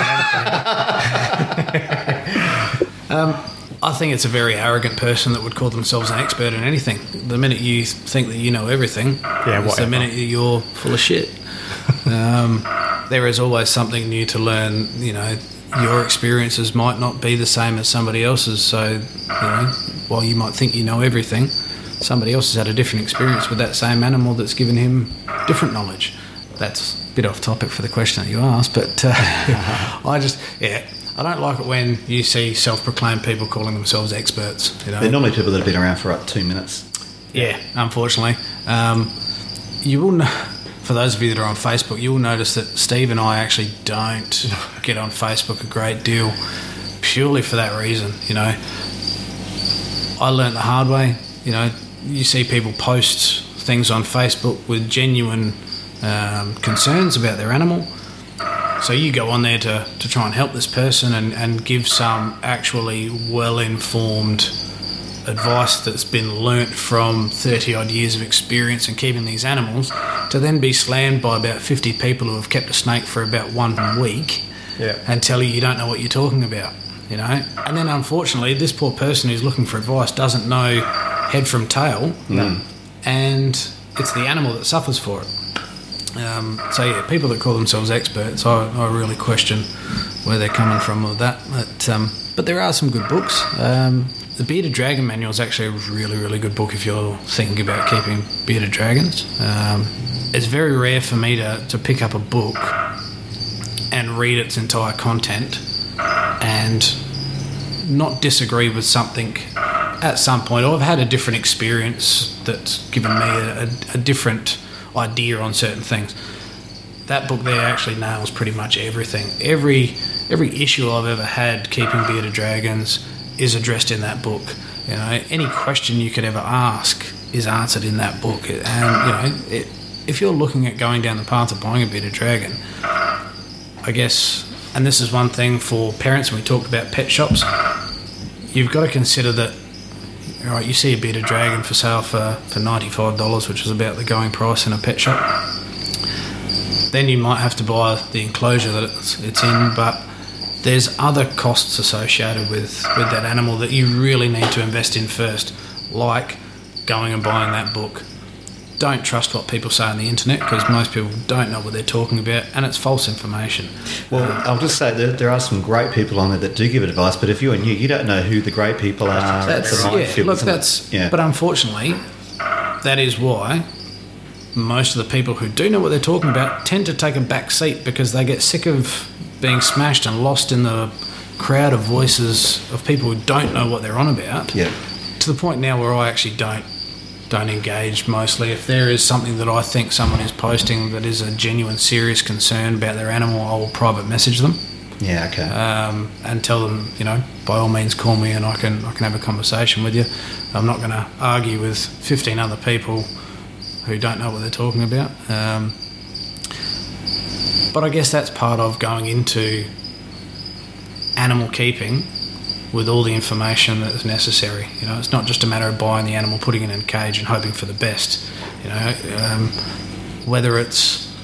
I think it's a very arrogant person that would call themselves an expert in anything. The minute you think that you know everything, Yeah, is the minute you're full of shit. um, there is always something new to learn. You know, your experiences might not be the same as somebody else's. So, you know, while you might think you know everything, somebody else has had a different experience with that same animal that's given him different knowledge. That's a bit off topic for the question that you asked, but uh, I just, yeah, I don't like it when you see self-proclaimed people calling themselves experts. You know, They're normally people that have been around for like two minutes. yeah, unfortunately. Um, you will know, for those of you that are on Facebook, you will notice that Steve and I actually don't get on Facebook a great deal purely for that reason. You know, I learnt the hard way. You know, you see people post things on Facebook with genuine um, concerns about their animal. So you go on there to, to try and help this person and, and give some actually well informed advice that's been learnt from 30 odd years of experience in keeping these animals to then be slammed by about 50 people who have kept a snake for about one week Yeah. and tell you you don't know what you're talking about, you know? And then unfortunately, this poor person who's looking for advice doesn't know head from tail, and it's the animal that suffers for it. Um, so yeah, people that call themselves experts, I, I really question where they're coming from with that. But um, but there are some good books. Um, the Bearded Dragon Manual is actually a really really good book if you're thinking about keeping bearded dragons. Um, it's very rare for me to, to pick up a book and read its entire content and not disagree with something at some point. Or I've had a different experience that's given me a, a, a different idea on certain things. That book there actually nails pretty much everything. Every every issue I've ever had keeping bearded dragons is addressed in that book. You know, any question you could ever ask is answered in that book. And you know, it, if you're looking at going down the path of buying a bearded dragon, I guess, and this is one thing for parents when we talked about pet shops, you've got to consider that. All right, you see a bearded dragon for sale for, for ninety-five dollars, which is about the going price in a pet shop. Then you might have to buy the enclosure that it's, it's in, but there's other costs associated with, with that animal that you really need to invest in first, like going and buying that book. Don't trust what people say on the internet because most people don't know what they're talking about and it's false information. Well, I'll just say that there are some great people on there that do give advice, but if you're new, you don't know who the great people are. That's yeah. minefield, Look, that's yeah. But unfortunately, that is why most of the people who do know what they're talking about tend to take a back seat because they get sick of being smashed and lost in the crowd of voices of people who don't know what they're on about. yeah. To the point now where I actually don't don't engage mostly. If there is something that I think someone is posting that is a genuine, serious concern about their animal, I will private message them Yeah. Okay. um, and tell them, you know, by all means call me and I can I can have a conversation with you. I'm not going to argue with 15 other people who don't know what they're talking about. Um, but I guess that's part of going into animal keeping with all the information that is necessary. You know, it's not just a matter of buying the animal, putting it in a cage, and hoping for the best. You know, um, whether it's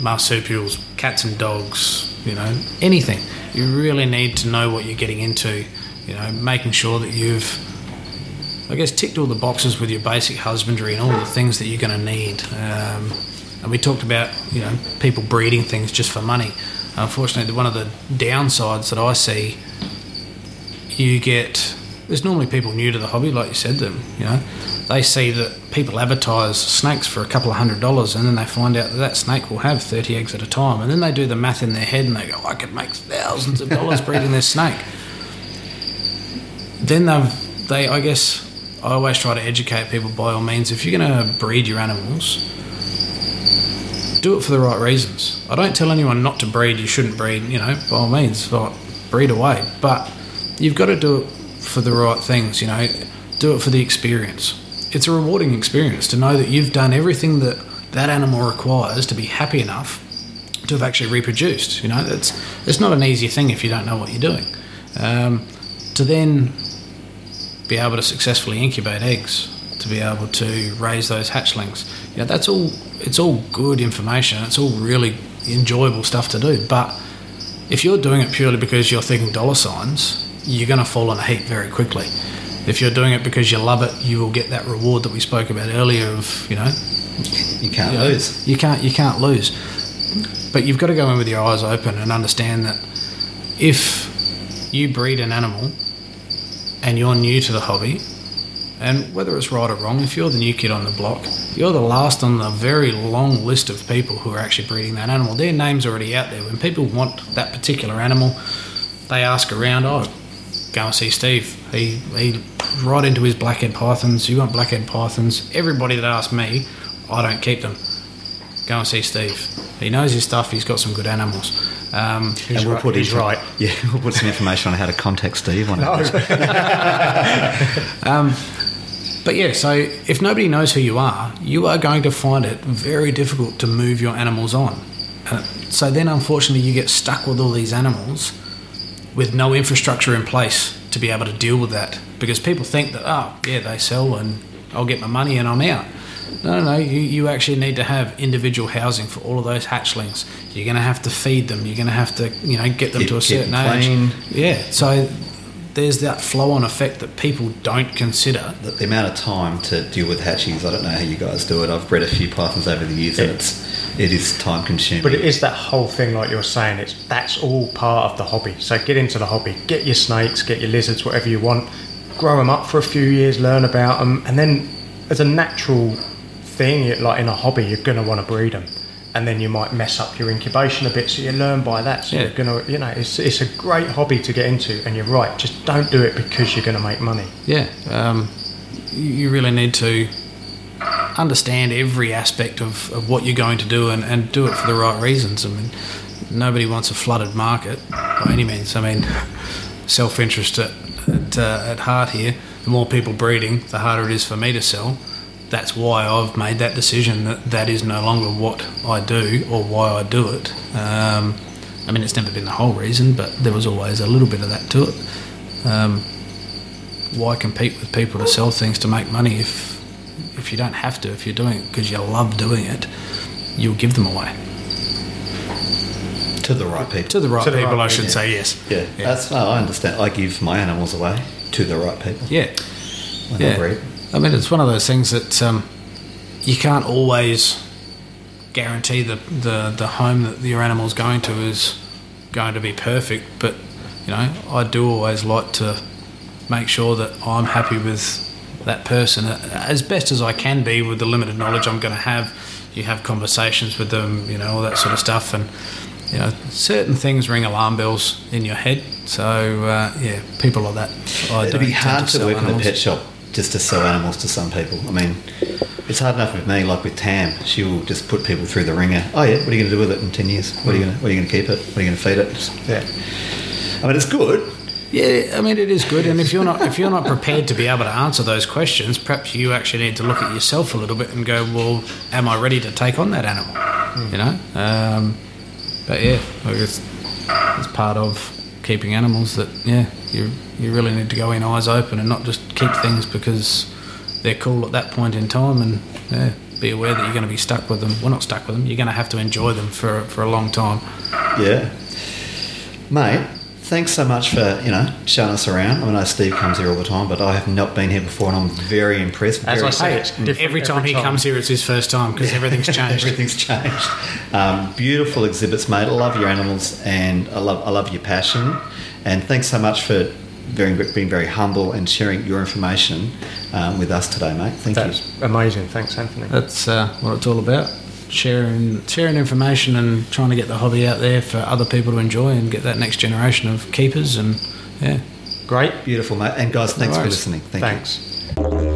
marsupials, cats and dogs, you know, anything. You really need to know what you're getting into. You know, making sure that you've, I guess, ticked all the boxes with your basic husbandry and all the things that you're going to need. Um, and we talked about, you know, people breeding things just for money. Unfortunately, one of the downsides that I see, you get. There's normally people new to the hobby, like you said, them. You know, they see that people advertise snakes for a couple of hundred dollars, and then they find out that that snake will have 30 eggs at a time, and then they do the math in their head, and they go, "I could make thousands of dollars breeding this snake." Then they've, they, I guess, I always try to educate people by all means. If you're going to breed your animals, do it for the right reasons. I don't tell anyone not to breed. You shouldn't breed. You know, by all means, breed away. But you've got to do it for the right things. You know, do it for the experience. It's a rewarding experience to know that you've done everything that that animal requires to be happy enough to have actually reproduced. You know, it's it's not an easy thing if you don't know what you're doing. Um, to then be able to successfully incubate eggs, to be able to raise those hatchlings, you know, that's all. It's all good information. It's all really enjoyable stuff to do. But if you're doing it purely because you're thinking dollar signs, you're going to fall in a heap very quickly. If you're doing it because you love it, you will get that reward that we spoke about earlier. Of you know, You can't you know, lose. You can't. You can't lose. But you've got to go in with your eyes open and understand that if you breed an animal and you're new to the hobby, and whether it's right or wrong, if you're the new kid on the block, you're the last on the very long list of people who are actually breeding that animal. Their name's already out there. When people want that particular animal, they ask around, oh, go and see Steve. He, he right into his blackhead pythons. You want blackhead pythons? Everybody that asks me, I don't keep them. Go and see Steve. He knows his stuff. He's got some good animals. Um, He's and we'll right- put he's right. Yeah, we'll put some information on how to contact Steve on it. But yeah, so if nobody knows who you are, you are going to find it very difficult to move your animals on. Uh, so then, unfortunately, you get stuck with all these animals with no infrastructure in place to be able to deal with that because people think that, oh, yeah, they sell and I'll get my money and I'm out. No, no, no. You, you actually need to have individual housing for all of those hatchlings. You're going to have to feed them. You're going to have to, you know, get them Keep- to a certain age. Yeah. So there's that flow-on effect that people don't consider. The, the amount of time to deal with hatchies, I don't know how you guys do it. I've bred a few pythons over the years, and it's it is time consuming. But it is that whole thing, like you're saying. It's that's all part of the hobby. So get into the hobby. Get your snakes, get your lizards, whatever you want. Grow them up for a few years, learn about them, and then as a natural thing, like in a hobby, you're going to want to breed them. And then you might mess up your incubation a bit, so you learn by that. So Yeah. you're gonna, you know, it's it's a great hobby to get into. And you're right, just don't do it because you're going to make money. Yeah, um, you really need to understand every aspect of, of what you're going to do and, and do it for the right reasons. I mean, nobody wants a flooded market by any means. I mean, self interest at, at, uh, at heart here. The more people breeding, the harder it is for me to sell. That's why I've made that decision that that is no longer what I do or why I do it. Um, I mean, it's never been the whole reason, but there was always a little bit of that to it. Um, why compete with people to sell things to make money if if you don't have to if you're doing it because you love doing it you'll give them away to the right people. to the right To the people right I should people. say yes yeah, that's no, I understand. I give my animals away to the right people. yeah when I yeah breed. I mean it's one of those things that um, you can't always guarantee the, the the home that your animal's going to is going to be perfect but you know I do always like to make sure that I'm happy with that person as best as I can be with the limited knowledge I'm going to have. You have conversations with them, you know, all that sort of stuff, and you know, certain things ring alarm bells in your head. So uh, yeah, people like that. I It'd be hard to, sell work in animals. the pet shop just to sell animals to some people. I mean, it's hard enough with me. Like with Tam, she will just put people through the wringer. Oh yeah, what are you going to do with it in ten years? What are you going to What are you going to keep it? What are you going to feed it? Just- Yeah. I mean, it's good. Yeah, I mean it is good, and if you're not if you're not prepared to be able to answer those questions, perhaps you actually need to look at yourself a little bit and go, well, am I ready to take on that animal? You know, um, but yeah, I guess it's part of keeping animals that yeah you you really need to go in eyes open and not just keep things because they're cool at that point in time and yeah be aware that you're going to be stuck with them well not stuck with them you're going to have to enjoy them for for a long time Yeah, mate. Thanks so much for you know showing us around. I know Steve comes here all the time, but I have not been here before, and I'm very impressed. As very I say, it's different every time he comes here it's his first time because everything's changed Everything's changed. Um, beautiful exhibits, mate. I love your animals, and I love I love your passion. And thanks so much for very, being very humble and sharing your information um, with us today, mate. Thank you. Amazing. Thanks, Anthony. That's uh, what it's all about. Sharing, sharing information and trying to get the hobby out there for other people to enjoy and get that next generation of keepers and yeah. Great. Beautiful, mate. And guys, thanks for listening. Thank you. Thanks.